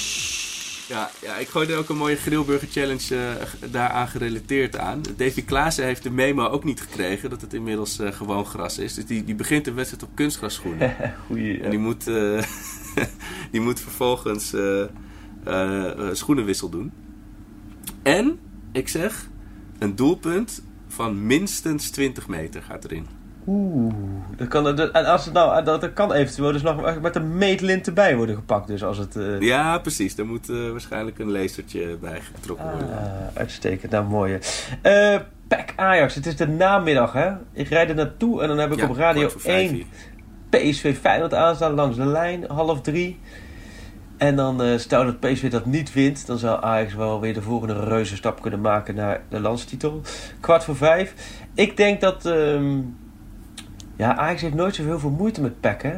Ja, ja, ik gooide ook een mooie Grillburger Challenge eh, daaraan gerelateerd aan. Davy Klaassen heeft de memo ook niet gekregen dat het inmiddels eh, gewoon gras is. Dus die, die begint de wedstrijd op kunstgrasschoenen. Goeie. En die moet, eh, die moet vervolgens eh, eh, eh, schoenenwissel doen. En, ik zeg, een doelpunt van minstens 20 meter gaat erin. Oeh, dat kan, dat, en als het nou, dat, dat kan eventueel dus nog met een meetlint erbij worden gepakt. Dus als het... eh, Ja, precies. Daar moet eh, waarschijnlijk een lasertje bij getrokken worden. ah, uitstekend, nou mooie. PEC Ajax, het is de namiddag hè. Ik rijd er naartoe en dan heb ik Ja, op Radio kwart voor vijf 1 hier. PSV Feyenoord aanstaan langs de lijn, half drie. En dan eh stel dat PSV dat niet wint, dan zou Ajax wel weer de volgende reuze stap kunnen maken naar de landstitel. Kwart voor vijf. Ik denk dat... ehm, ja, Ajax heeft nooit zoveel veel moeite met hè.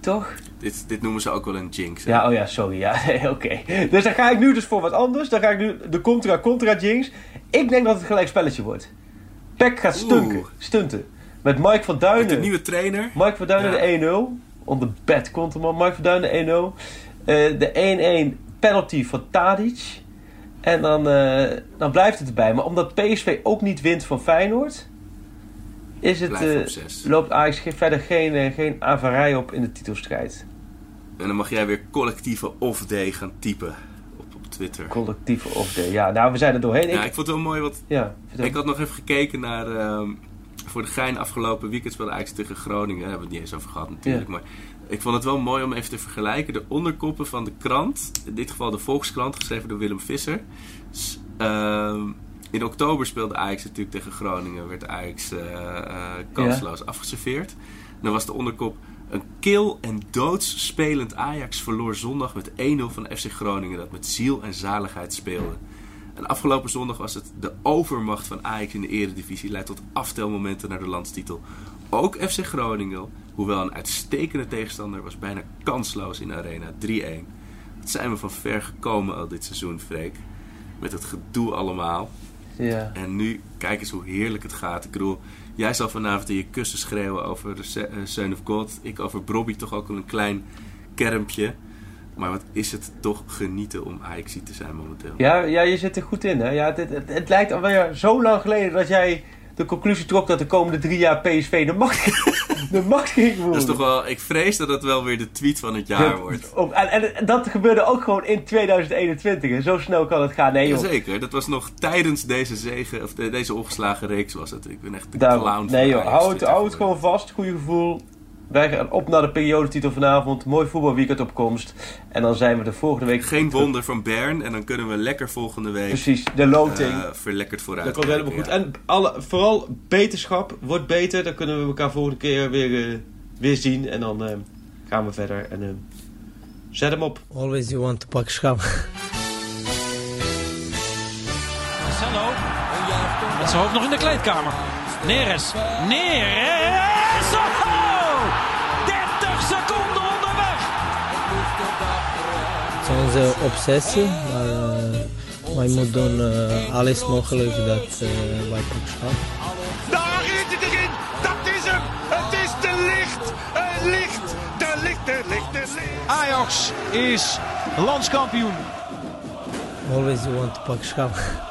Toch? Dit, dit noemen ze ook wel een jinx. hè? Ja, oh ja, sorry. Ja, oké. Dus dan ga ik nu dus voor wat anders. Dan ga ik nu de contra-contra jinx. Ik denk dat het gelijk spelletje wordt. Peck gaat stunken. Oeh. Stunten. Met Mike van Met Duinen. de nieuwe trainer. Mike van Duinen Ja. de 1-0. On the bed komt hem. Mike van Duinen de 1-0. Eh, de 1-1 penalty van Tadic. En dan, eh, dan blijft het erbij. Maar omdat PSV ook niet wint van Feyenoord... Is het, eh, loopt Ajax verder geen, geen averij op in de titelstrijd. En dan mag jij weer collectieve off-day gaan typen op, op Twitter. Collectieve of de... Ja, nou, we zijn er doorheen. Ja, Ik, ik vond het wel mooi, want ja, ik had nog even gekeken naar... ehm, voor de gein afgelopen weekend speelde Ajax tegen Groningen. Daar hebben we het niet eens over gehad natuurlijk. Ja. Maar ik vond het wel mooi om even te vergelijken. De onderkoppen van de krant. In dit geval de Volkskrant, geschreven door Willem Visser. S- ehm, in oktober speelde Ajax natuurlijk tegen Groningen. Werd Ajax eh, kansloos afgeserveerd. En dan was de onderkop... Een kil en doods spelend Ajax verloor zondag met 1-0 van FC Groningen... dat met ziel en zaligheid speelde. En afgelopen zondag was het de overmacht van Ajax in de eredivisie... leidt tot aftelmomenten naar de landstitel. Ook FC Groningen, hoewel een uitstekende tegenstander... was bijna kansloos in arena 3-1. Wat zijn we van ver gekomen al dit seizoen, Freek. Met het gedoe allemaal. ja. En nu, kijk eens hoe heerlijk het gaat. Ik bedoel, jij zal vanavond in je kussen schreeuwen over de Se- eh, Son of God. Ik over Brobby toch ook een klein kermpje. Maar wat is het toch genieten om Ajax te zijn momenteel. Ja, ja, je zit er goed in. Hè? Ja, het, het, het lijkt alweer zo lang geleden dat jij de conclusie trok dat de komende drie jaar PSV de macht, de macht ging voeren. Dat is toch wel, ik vrees dat het wel weer de tweet van het jaar wordt. Op- en, en dat gebeurde ook gewoon in 2021. En zo snel kan het gaan. Nee, joh. Jazeker, dat was nog tijdens deze zegen, of de- deze ongeslagen reeks was het. Ik ben echt de Daarom. clown van nee, joh. Hou het, hou het gewoon vast. Goeie gevoel. Wij gaan op naar de periodetitel vanavond. Mooi voetbalweekend op komst. En dan zijn we de volgende week... Geen wonder van Bern en dan kunnen we lekker volgende week Precies, de loting. eh, verlekkerd vooruit. Dat komt helemaal goed. En alle, vooral beterschap wordt beter. Dan kunnen we elkaar volgende keer weer, eh, weer zien. En dan eh, gaan we verder. En zet hem op. Always you want to pak schap. Marcelo. Met zijn hoofd nog in de kleedkamer. Neres. Neres. Het is onze obsessie, maar eh, wij moeten doen eh, alles mogelijk dat eh, wij pak schap. Daar is het erin. Dat is hem. Het is de licht. Het licht. De licht, de licht, de licht. Ajax is landskampioen. Always you want to pak schap.